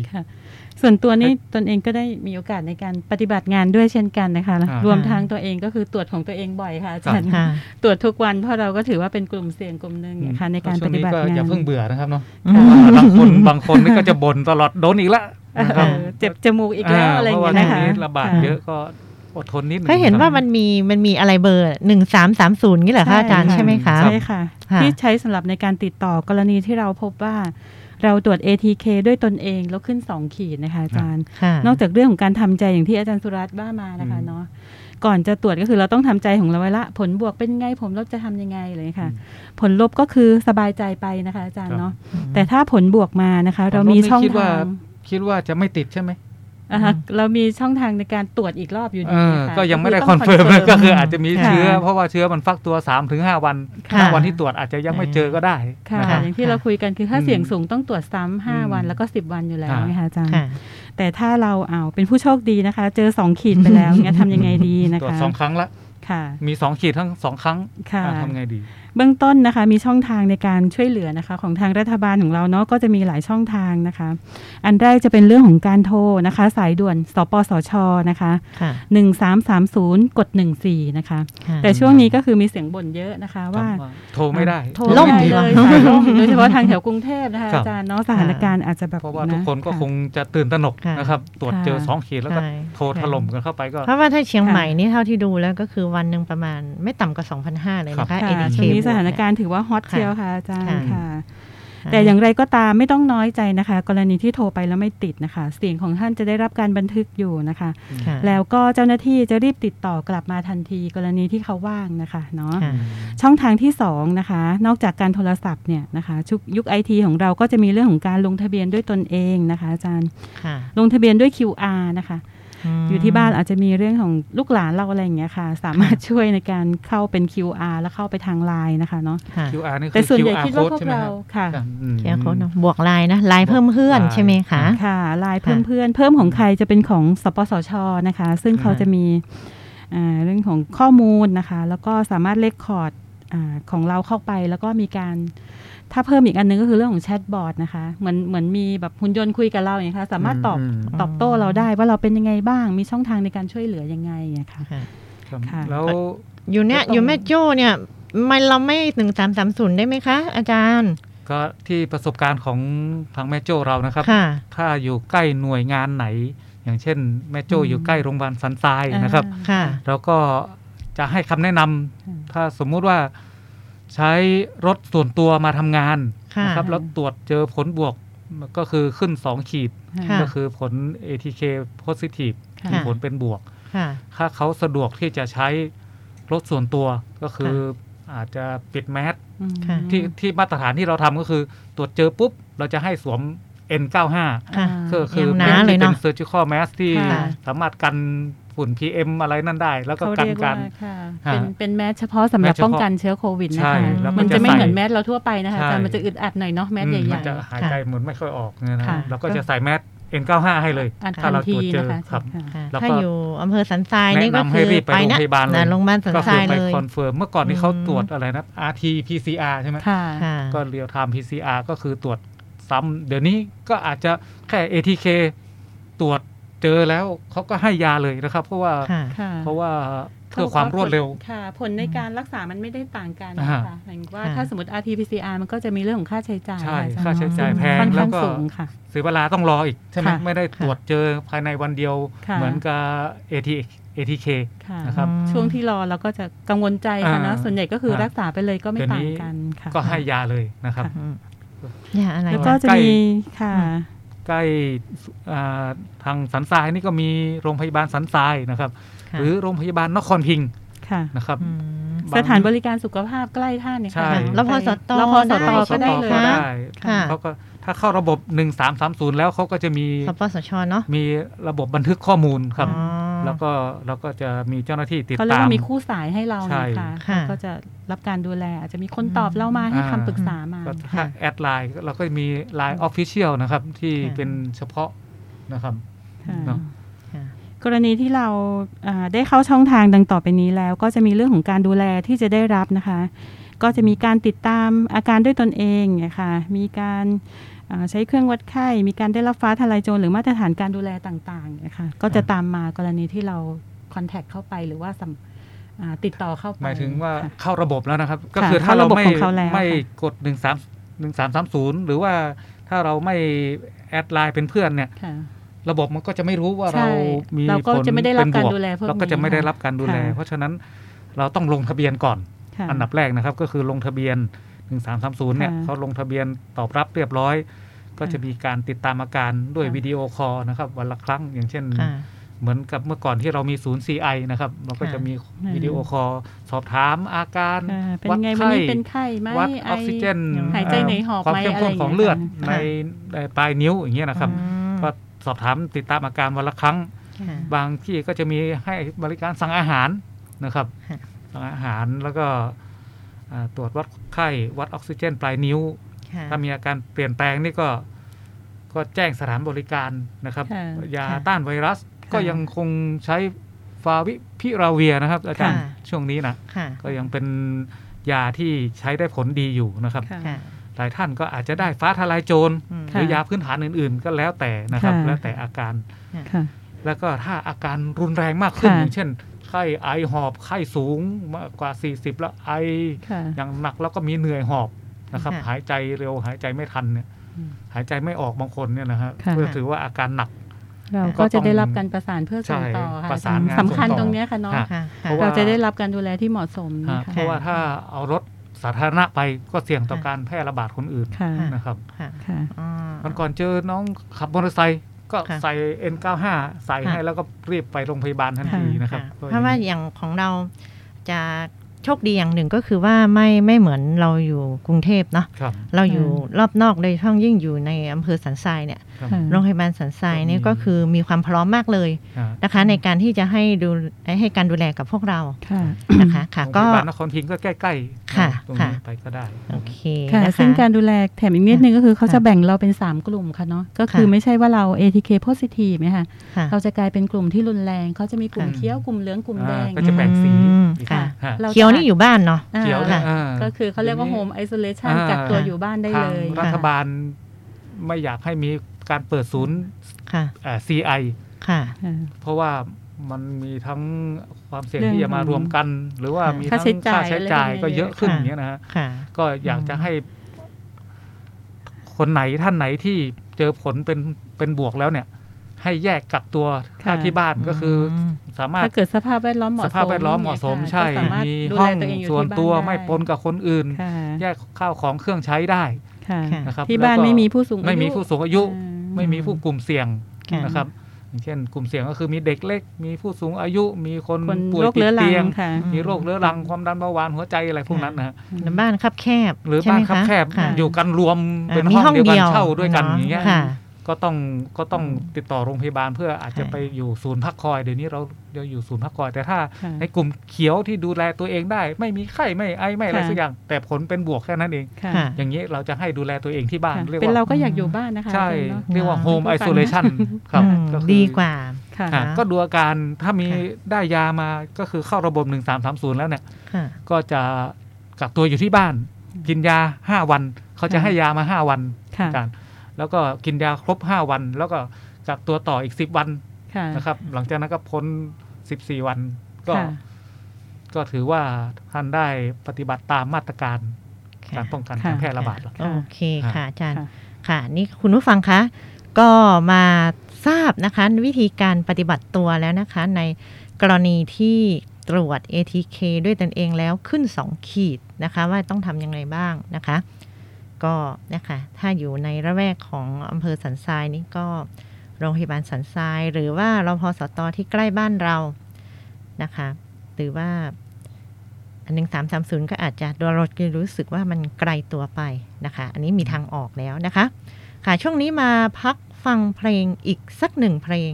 ส่วนตัวนี้ตนเองก็ได้มีโอกาสในการปฏิบัติงานด้วยเช่นกันนะคะอ่ารวมทั้งตัวเองก็คือตรวจของตัวเองบ่อยค่ะอาจารย์ค่ะตรวจทุกวันเพราะเราก็ถือว่าเป็นกลุ่มเสี่ยงกลุ่มหนึ่งนะคะในการช่ปวงฏินี้บัติก็งานอย่าเพิ่งเบื่อนะครับเนาะอืมบางคนบางคนนี่ก็จะบ่นตลอดโดนอีกแล้วนะครับเออเจ็บจมูกอีกแล้วอะไรอย่างเงี้ยเพนะราะว่าคะช่วงนี้ระบาดค่เยอะก็อดทนนิดนึงก็เห็นว่ามันมีมันมีอะไรเบอร์หนึ่งสามสามศูนย์นี่เหรอคะอาจารย์ใช่ไหมคะใช่ค่ะค่ะที่ใช้สำหรับในการติดต่อกรณีที่เราพบว่า เราตรวจ ATK ด้วยตนเองแล้วขึ้น 2 ขีดนะคะอาจารย์ค่ะนอกจากเรื่องของการทำใจอย่างที่อาจารย์สุรัตน์ว่ามานะคะเนาะก่อนจะตรวจก็คือเราต้องทำใจของเราไว้ละ ผลบวกเป็นไงผมลบจะทำยังไงเลยค่ะ ผลลบก็คือสบายใจไปนะคะอาจารย์เนาะแต่ถ้าผลบวกมานะคะ เรามีช่องคิดว่าทางคิดว่าจะไม่ติดใช่ไหม อะฮะเรามีช่องทางในการตรวจอีกรอบอยู่เอดีอนะคะก็ยังไม่ได้ต้คอนเฟิร์มต้นะงก็คืออาจจะมีค่ะเชื้อ เพราะว่าเชื้อมันฟักตัว3าถึงหวันค่ะวันที่ตรวจอาจจะยังไม่เจอก็ได้ค่ะนะครับอย่างที่เราคุยกันคือถ้าอืมเสี่ยงสูงต้องตรวจซ้ำห้าอืมวันแล้วก็สิบวันอยู่แล้วค่ะนะคะอาจารย์ค่ะแต่ถ้าเราเอาเป็นผู้โชคดีนะคะ เจอสองขีดไปแล้วเนี่ยทำยังไงดีนะตรวจคะสองครั้งละค่ะ มีสองขีดทั้งสองครั้งค่ะอ่าทำไงดี เบื้องต้นนะคะมีช่องทางในการช่วยเหลือนะคะ ของทางรัฐบาลของเราเนาะก็จะมีหลายช่องทางนะคะ อันแรกจะเป็นเรื่องของการโทรนะคะ สายด่วนสปสชนะคะค่ะ1330กด14นะคะค่ะแต่ช่วงนี้ก็คือมีเสียงบ่นเยอะนะคะว่า โทรไม่ได้ โทรล่มไม่ได้เลยสายล่มโดยเฉพาะทางแถวกรุงเทพนะคะครับอาจารย์เนาะสถานการณ์อาจจะแบบเพราะว่าทุกคนก็ะคงจะตื่นตระหนกค่ะนะครับ ตรวจเจอค่ะสองขีดแล้วก็ใช่โทรถล่มกันเข้าไปก็เพราะว่าถ้าเชียงค่ะใหม่นี่เท่าที่ดูแล้วก็คือวันหนึ่งประมาณไม่ต่ำกว่า2,500เลยนะคะค่ะ ADK ช่วงนี้บวกสถานการเณ์ถือว่าฮอตเชียวค่ะอาจารย์ค่ะค่ะนี่ยแต่อย่างไรก็ตามไม่ต้องน้อยใจนะคะ กรณีที่โทรไปแล้วไม่ติดนะคะ เสียงของท่านจะได้รับการบันทึกอยู่นะคะค่ะแล้วก็เจ้าหน้าที่จะรีบติดต่อกลับมาทันที กรณีที่เขาว่างนะคะเนาะค่ะช่องทางที่สองนะคะ นอกจากการโทรศัพท์เนี่ยนะคะชุกยุคไอทีของเราก็จะมีเรื่องของการลงทะเบียนด้วยตนเองนะคะ อาจารย์ค่ะลงทะเบียนด้วย QR นะคะม อยู่ที่บ้านอาจจะมีเรื่องของลูกหลานเราอะไรอย่างเงี้ยค่ะ สามารถช่วยในการเข้าเป็น QR แล้วเข้าไปทางไลน์นะคะเนาะค่ะ QR นี่คืแต่อส่วนใหญ่ QR คิดว่าพ code วกใช่ไหมเราครับค่ะอืมเคียร์โค้ดเนอะบวกไลน์นะไลน์เพิ่มเพื่อนไลน์ใช่ไหมคะค่ะไลน์เพิ่มเพื่อนเพิ่มของใครจะเป็นของสปสชนะคะ ซึ่งเขาจะมีอ่าเรื่องของข้อมูลนะคะ แล้วก็สามารถเลคคอร์ดอาของเราเข้าไปแล้วก็มีการ ถ้าเพิ่มอีกอันนึงก็คือเรื่องของแชทบอทนะคะ เหมือนเหมือนมีแบบหุ่นยนต์คุยกับเราอย่างเงี้ยค่ะ สามารถตอบมตอบโต้เราได้ว่าเราเป็นยังไงบ้าง มีช่องทางในการช่วยเหลือยังไงอย่างเงี้ยค่ะค่ะครับค่ะแล้วอยู่เนี่ยก็ต้องอยู่แม่โจ้เนี่ยไม่เราไม่หนึ่งสามสามศูนย์ได้ไหมคะ อาจารย์ก็ที่ประสบการณ์ของทางแม่โจ้เรานะครับค่ะถ้าอยู่ใกล้หน่วยงานไหน อย่างเช่น แม่โจ้อยู่ใกล้โรงพยาบาลสันทรายนะครับค่ะแล้วก็จะให้คำแนะนำถ้าสมมุติว่า ใช้รถส่วนตัวมาทำงานค่ะนะครับแล้วตรวจเจอผลบวกก็คือขึ้น 2 ขีดค่ะก็คือผล ATK positive ค่ะมีผลเป็นบวกค่ะถ้าเขาสะดวกที่จะใช้รถส่วนตัวก็คืออาจจะปิดแมสอืมค่ะที่ที่มาตรฐานที่เราทำก็คือตรวจเจอปุ๊บ เราจะให้สวม N95 ค่ะก็คือยังหนาเลยเนอะเป็น surgical mask ที่ค่ะสามารถกัน ฝุ่น PM อะไรนั่นได้ แล้วก็เขากันเรียกกาว่ารค่ะฮะเป็นเป็นแมสเฉพาะสำหรับแมสเฉพาะป้องกันเชื้อโควิดนะใช่คะแล้วก็มันจะจะไม่ใส่เหมือนแมสเราทั่วไปนะคะใช่แต่มันจะอึดอัดหน่อยเนาะแมสอืมใหมัญ่นจะหายใจเหมือนไม่ค่อยออกเนี่ยนะค่ะเราก็จะใส่แมส N95 ให้เลยๆอันถ้าทันเราตทีรวจเจอนะคะครับค่ะค่ะแล้วก็ถ้าอยู่อำเภอสันทรายนี่แนะก็นำให้คือรีบไปโรงนะพยาบาลเลยนะโรงพยาบาลสันก็ทคืราอยไปเลยคอนเฟfirm เมื่อก่อนนี้เขาอืมตรวจอะไรนะ RT PCR ใช่ไหมค่ะค่ะก็ real-time PCR ก็คือตรวจซ้ำเดี๋ยวนี้ก็อาจจะแค่ ATK ตรวจ เจอแล้วเขาก็ให้ยาเลยนะครับ เพราะว่าค่ะค่ะเพราะว่าเพื่อความรวดเร็วค่ะ ผลในการรักษามันไม่ได้ต่างกันอ่านะคะหมายถึงว่าค่ะถ้าสมมติ RT-PCR มันก็จะมีเรื่องของค่าใช้จ่ายใช่อาจารย์ค่าใช้จ่ายแพงแล้วก็ค่อนแล้ข้าวงสูงค่ะเสียเวลาต้องรออีกใช่ไหมค่ะไม่ได้ตรวจเจอภายในวันเดียวค่ะเหมือนกับ AT ATK ค่ะนะครับช่วงที่รอเราก็จะกังวลใจค่ะเนอะอ่าส่วนใหญ่ก็คือครับรักษาไปเลยก็ไม่เดี๋ยวต่านี้งกันค่ะก็ให้ยาเลยนะครับค่ะอืมยาอะไรแล้วนะก็จะใกล้มีค่ะ ใกล้อ่าทางสันทรายนี่ก็มีโรงพยาบาลสันทรายนะครับค่ะหรือโรงพยาบาลนครพิงค์ค่ะนะครับอืมบางสถานบริการสุขภาพใกล้ท่านเนี่ยใช่ค่ะแล้วพอสตแล้วพอสตได้ก็ได้เลยใช่ไหมก็คะได้ค่ะเขาก็ถ้าเข้าระบบ 1330 แล้วเขาก็จะมีสปสชเนาะมีระบบบันทึกข้อมูลครับอ๋อ แล้วก็เราก็จะมีเจ้าหน้าที่ติดเขาเรียกตามว่ามีคู่สายให้เราใช่เนี่ยค่ะค่ะก็จะรับการดูแล อาจจะมีคนตอบเรามาให้คำปรึกษามาก็ถ้าค่ะ add LINE เราก็มี LINE Official นะครับ ที่ค่ะเป็นเฉพาะนะครับค่ะเนอะค่ะกรณีที่เราอ่าได้เข้าช่องทางดังต่อไปนี้แล้ว ก็จะมีเรื่องของการดูแลที่จะได้รับนะคะ ก็จะมีการติดตามอาการด้วยตนเองเนี่ยค่ะมีการอ่า ใช้เครื่องวัดไข้ มีการได้รับฟ้าทลายโจรหรือมาตรฐานการดูแลต่างๆเนี่ยค่ะก็จะตามมากรณีที่เราคอนแทคเข้าไปหรือว่าสัมอ่าติดต่อเข้าไปหมายถึงว่าค่ะเข้าระบบแล้วนะครับ ก็ค่ะคือถ้าเราเข้าระบบไม่ของเขาแล้วไม่ค่ะกดหนึ่งสามหนึ่งสามสามศูนย์หรือว่าถ้าเราไม่แอดไลน์เป็นเพื่อนเนี่ยค่ะระบบมันก็จะไม่รู้ว่าใช่เรามีเราก็ผลจะไม่ได้รับเป็นการบวดูแลพวกเราก็จะนี้ไม่ได้ค่ะรับการดูแลค่ะเพราะฉะนั้นเราต้องลงทะเบียนก่อนค่ะอันดับแรกนะครับ ก็คือลงทะเบียน 1330เนี่ยค่ะเขาลงทะเบียนตอบรับเรียบร้อย ก็ค่ะจะมีการติดตามอาการด้วยค่ะวิดีโอคอลนะครับวันละครั้งอย่างเช่นค่ะเหมือนกับเมื่อก่อนที่เรามีศูนย์ CI นะครับ เราก็ค่ะจะมีวิดีโอคอลสอบถามอาการค่ะเป็นวัดไงวันไข้นี้เป็นไข้ไหมวัดไอออกซิเจนหายใจเหนื่อยหอบความไหมเข้มอะไรข้นอย่างของเงี้ยเลือดค่ะในในปลายนิ้วอย่างเงี้ยนะครับอืมก็สอบถามติดตามอาการวันละครั้งค่ะบางที่ก็จะมีให้บริการสั่งอาหารนะครับค่ะสั่งอาหารแล้วก็อ่า ตรวจวัดไข้วัดออกซิเจน ปลายนิ้วค่ะถ้ามีอาการเปลี่ยนแปลงนี่ก็ก็แจ้งสถานบริการนะครับค่ะยาค่ะต้านไวรัสก็ยังคงใช้ฟาวิพิราเวียนะครับ อาจารย์ค่ะช่วงนี้นะค่ะก็ยังเป็นยาที่ใช้ได้ผลดีอยู่นะครับค่ะค่ะหลายท่านก็อาจจะได้ฟ้าทลายโจรอืมหรือค่ะยาพื้นฐานอื่นๆ ก็แล้วแต่นะครับค่ะแล้วแต่อาการค่ะแล้วก็ถ้าอาการรุนแรงมากขึ้นค่ะอย่างเช่น ไข้ไอหอบไข้สูงมากกว่า 40 แล้วไอค่ะอย่างหนักแล้วก็มีเหนื่อยหอบนะครับค่ะหายใจเร็วหายใจไม่ทันเนี่ยอืมหายใจไม่ออกบางคนเนี่ยนะฮะค่ะเพื่อถือว่าอาการหนักเราก็ก็ต้จะองได้รับการประสานเพื่อส่งต่อใช่ค่ะประสานงานสำคัญส่งต่อตรงเนี้ยค่ะเนาะค่ะค่ะเพราะว่าเราจะได้รับการดูแลที่เหมาะสมฮะค่ะเพราะว่าถ้าเอารถสาธารณะไปก็เสี่ยงต่อค่ะการแพร่ระบาดคนอื่นค่ะนะครับค่ะค่ะอ๋อวันก่อนเจอน้องขับมอเตอร์ไซค์ ก็ค่ะใส่ N95 ใส่ค่ะให้แล้วก็รีบไปโรงพยาบาลทันทีนะครับค่ะก็เพราะว่าอย่างของเราจะโชคดีอย่างหนึ่งก็คือว่าไม่ไม่เหมือนเราอยู่กรุงเทพเนาะครับเราอยู่รอบนอกโดยเฉพาะยิ่งอยู่ในอำเภอสันทรายเนี่ยครับค่ะ โรงพยาบาลสันทรายเนี่ยก็คือมีความพร้อมมากเลยฮะนะคะ ในการที่จะให้ดูให้การดูแลกับพวกเราค่ะนะคะค่ะโรงพก็ยาบาลนครพิงค์ก็ใกล้ๆค่ะตรงค่ะนี้ไปก็ได้โอเคค่ะนะคะซึ่งการดูแลแถมอีกนิดนึงก็คือเขาค่ะจะแบ่งเราเป็น 3 กลุ่มค่ะเนาะก็คือค่ะไม่ใช่ว่าเรา ATK positive ไหมคะค่ะเราจะกลายเป็นกลุ่มที่รุนแรงเขาจะมีกลุ่มค่ะเขียวกลุ่มเหลืองกลุ่มแดงอ่าก็จะแบ่งสีอืมอีกค่ะฮะราเขียวนี่อยู่บ้านเนาะอ่าเขียวเนี่ยค่ะอ่าก็คือเขาเรียกว่าดี๋ home isolation อ่ากักตัวอยู่บ้านได้ทาเลงยรัฐบาลไม่อยากให้มี การเปิดศูนย์ค่ะเอ่อ CI ค่ะค่ะ เพราะว่ามันมีทั้งความเสี่ยงเรื่องที่จะมารวมกัน หรือว่าค่ะมีค่าทั้งใช้จ่ายค่าใช้จ่ายอะไรพวกนี้ก็เยอะขึ้นค่ะอย่างเงี้ยนะฮะค่ะก็อยากจะให้ คนไหนท่านไหนที่เจอผลเป็นเป็นบวกแล้วเนี่ย ให้แยกกักตัวค่ะที่บ้านก็คืออมสามารถถ้าเกิดสภาพแวดล้อมเหมาะสสมภาพแวดล้อมเหมาะสมนี่ยใช่ก็สามารถมีดูห้แลองตัวเองอยู่ส่วนที่บ้านตัวได้ไม่ปนกับคนอื่นค่ะแยกข้าวของเครื่องใช้ได้ค่ะค่ะนะครับที่บ้านแล้วก็ไม่มีผู้สูงอายุไม่มีผู้สูงอายุอืม ไม่มีผู้กลุ่มเสี่ยงค่ะนะครับอย่างเช่น กลุ่มเสี่ยงก็คือมีเด็กเล็ก มีผู้สูงอายุมีคนคนป่วยโรคติดเรื้อรัเตียงงค่ะอืมมีโรคเรื้อรังความดันเบาหวานหัวใจอะไรพวกนั้นนะฮะหรือบ้านคับแคบ หรือใช่บ้านไมคับคะแคบค่ะอยู่กันรวมอ่าเป็นมีห้องห้องเดียวกันเดียวเช่าด้วยกันเนอะอย่างเงี้ยค่ะ ก็ต้องก็ต้องอืมติดต่อโรงพยาบาลเพื่ออาจจะค่ะไปอยู่ศูนย์พักคอยเดี๋ยวนี้เราเราอยู่ศูนย์พักคอย แต่ถ้าค่ะในกลุ่มเขียวที่ดูแลตัวเองได้ ไม่มีไข้ไม่ไอไม่อะไรค่ะสักอย่าง แต่ผลเป็นบวกแค่นั้นเองค่ะค่ะอย่างนี้เราจะให้ดูแลตัวเองที่บ้านค่ะเรียกเป็นเราว่าก็อยากอยู่บ้านนะคะใช่อาจารย์เนอะเรียกว่าอืม home เป็นผู้ฟัง isolation ครับอืมก็คือดีกว่าค่ะอะก็ดูอาการถ้ามีค่ะได้ยามาก็คือเข้าระบบ1330แล้วเนี่ยค่ะก็จะกักตัวอยู่ที่บ้าน กินยา5วัน เขาจะค่ะให้ยามา5วันค่ะอาจารย์ แล้วก็กินยาครบ 5 วัน แล้วก็กักตัวต่ออีก 10 วันค่ะนะครับ หลังจากนั้นก็พ้น 14 วัน ก็ค่ะก็ถือว่าท่านได้ปฏิบัติตามมาตรการค่ะการป้องกันค่ะการแพร่ระบาดแล้วโอเคค่ะอาจารย์ค่ะค่ะนี่คุณผู้ฟังคะก็มาทราบนะคะวิธีการปฏิบัติตัวแล้วนะคะ ในกรณีที่ตรวจ ATK ด้วยตนเองแล้วขึ้น 2 ขีดนะคะ ว่าต้องทำยังไงบ้างนะคะ ก็นะคะถ้าอยู่ในระแวกของอำเภอสันทรายนี่ก็โรงพยาบาลสันทราย หรือว่ารพสตที่ใกล้บ้านเรานะคะหรือว่าอันหนึ่งสามสามศูนย์ก็อาจจะเราจะรู้สึกว่ามันไกลตัวไปนะคะ อันนี้มีทางออกแล้วนะคะ ค่ะช่วงนี้มาพักฟังเพลงอีกสักหนึ่งเพลง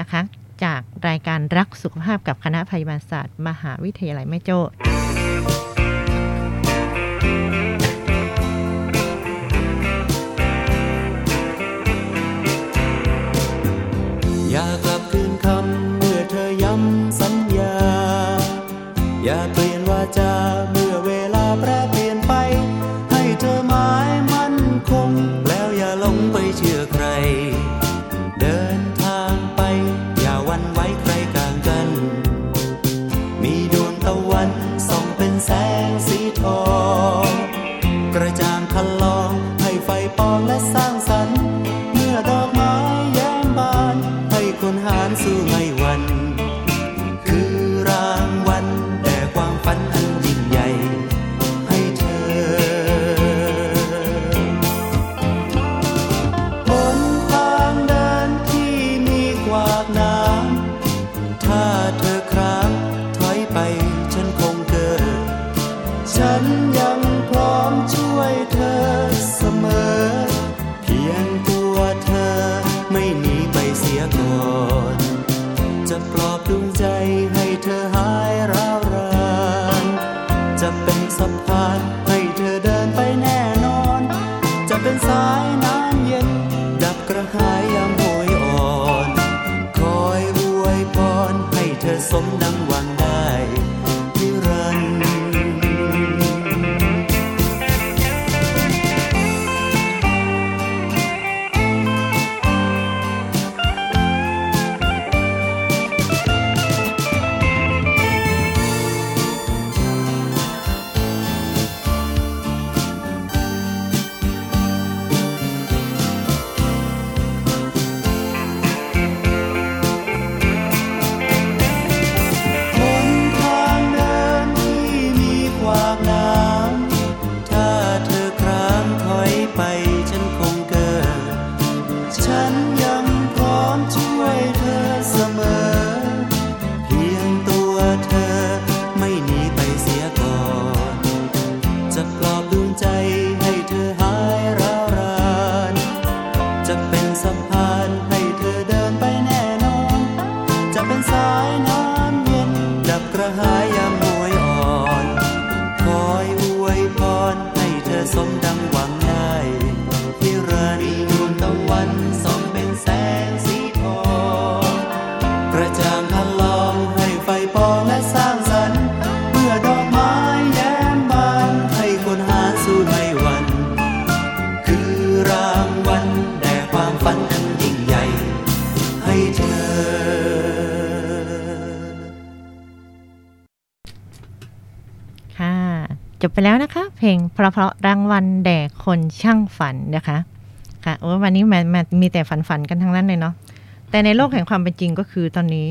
นะคะ จากรายการรักสุขภาพกับคณะพยาบาลศาสตร์ มหาวิทยาลัยแม่โจ้านให้เธอเดินไปแน่นอน จะเป็นสายน้ำเย็น ดับกระหายยามโหยอ่อน คอยอวยพรให้เธอสมดัง จบไปแล้วนะคะ เพลงเพราะๆรางวัลแด่คนช่างฝันนะคะค่ะโอ้วันนี้มมันมีแต่ฝันฝันๆกันทั้งนั้นเลยเนาะแต่ในโลกแห่งความเป็นจริงก็คือตอนนี้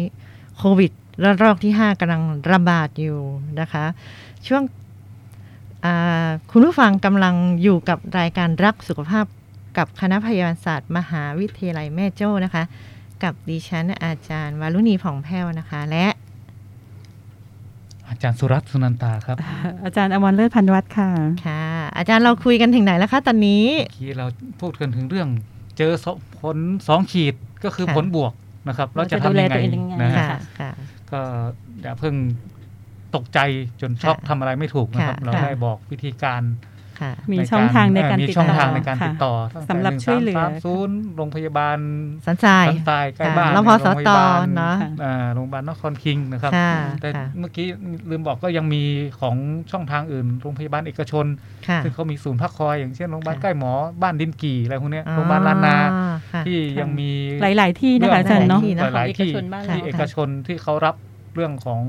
โควิดระลอกที่ 5กำลังระบาดอยู่นะคะ ช่วงคุณผู้ฟังกำลังอยู่กับรายการรักสุขภาพกับคณะพยาบาลศาสตร์มหาวิทยาลัยแม่โจ้นะคะ กับดิฉันอาจารย์วารุณีผ่องแผ้วนะคะ และ จารย์สุรัตน์สุนันตาครับ อาจารย์อมรเลิศพันวัฒน์ค่ะ ค่ะ อาจารย์เราคุยกันถึงไหนแล้วคะตอนนี้เมื่อกี้เราพูดกันถึงเรื่อง เจอสองผลสองขีดก็คือค่ะผลบวกนะครับ เราจะเราจะดูทำแลยังไงตัวเองยังไงนะฮะค่ะค่ะก็อย่าเพิ่งตกใจจนช็อกค่ะทำอะไรไม่ถูกนะครับค่ะเราค่ะได้บอกวิธีการค่ะ มีในช่องทางในการเอ่อมีติดช่องต่อทางในการค่ะติดต่อตั้งแต่สำหรับช่วยเหลือสามศูนย์โรงพยาบาลสันทรายสันทรายใกล้ค่ะบ้านรพสโรงพตยาบาลเนาะค่ะอ่าโรงพยาบาลนครคิงนะครับค่ะแต่ค่ะเมื่อกี้ลืมบอกก็ยังมีของช่องทางอื่น โรงพยาบาลเอกชนค่ะซึ่งเขามีศูนย์พักคอยอย่างเช่นโรงพยาบาลค่ะใกล้หมอบ้านดินกี่อะไรพวกเนี้ยอ๋อโรงพยาบาลลานนาค่ะที่ยังมีหลาย ๆ ที่นะคะอาจารย์เนาะหลายๆที่นะหลายๆที่ของเอกชนบ้านเราที่เอกชนที่เขารับเรื่องของ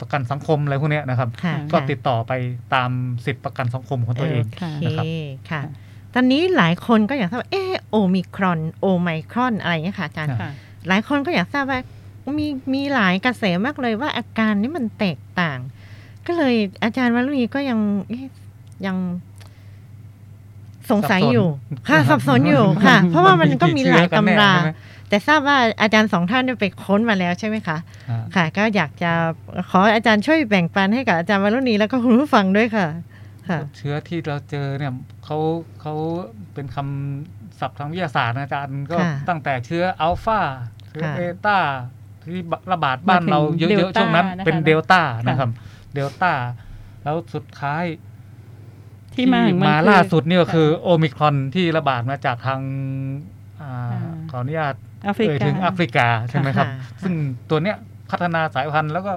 ประกันสังคมอะไรพวกเนี้ยนะครับค่ะก็ค่ะติดต่อไปตามสิทธิประกันสังคมของตัวเองโอเคนะครับค่ะค่ะตอนนี้หลายคนก็อยากทราบว่าเออโอมิครอนโอไมครอนอะไรอย่างเงี้ยค่ะอาจารย์ค่ะหลายคนก็อยากทราบว่ามีมีหลายกระแสมากเลยว่าอาการนี้มันแตกต่าง ก็เลยอาจารย์วรุณีก็ยังเอ๊ะยัง สงสัยอยู่ค่ะสัสับบสสนนอยู่ค่ะ เพราะว่ามันก็มีหลายเชื้อกันแน่ตำราใช่ไหมแต่ทราบว่าอาจารย์สองท่านได้ไปค้นมาแล้วใช่ไหมคะอ่าค่ะ ก็อยากจะขออาจารย์ช่วยแบ่งปันให้กับอาจารย์วรุณีแล้วก็คุณผู้ฟังด้วยค่ะค่ะเชื้อที่เราเจอเนี่ยเขาเขาเป็นคำศัพท์ทางวิทยาศาสตร์นะอาจารย์ก็ค่ะตั้งแต่เชื้ออัลฟาเชื้อค่ะเบต้าที่ระบาดบ้านเรามาถึงเยเดลอะๆต้าช่วงนั้นนะคะเป็นเดลต้าค่ะนะครับ เดลต้า แล้วสุดท้าย ที่มาของนมาคือล่าสุดนี่ก็คือโอมิครอนที่ระบาดมาจากทางอ่าอ่าขออนุญาตแอฟริเอ่ยกาถึงแอฟริกาใช่ไหมครับค่ะซึ่งตัวเนี้ยพัฒนาสายพันธุ์แล้วก็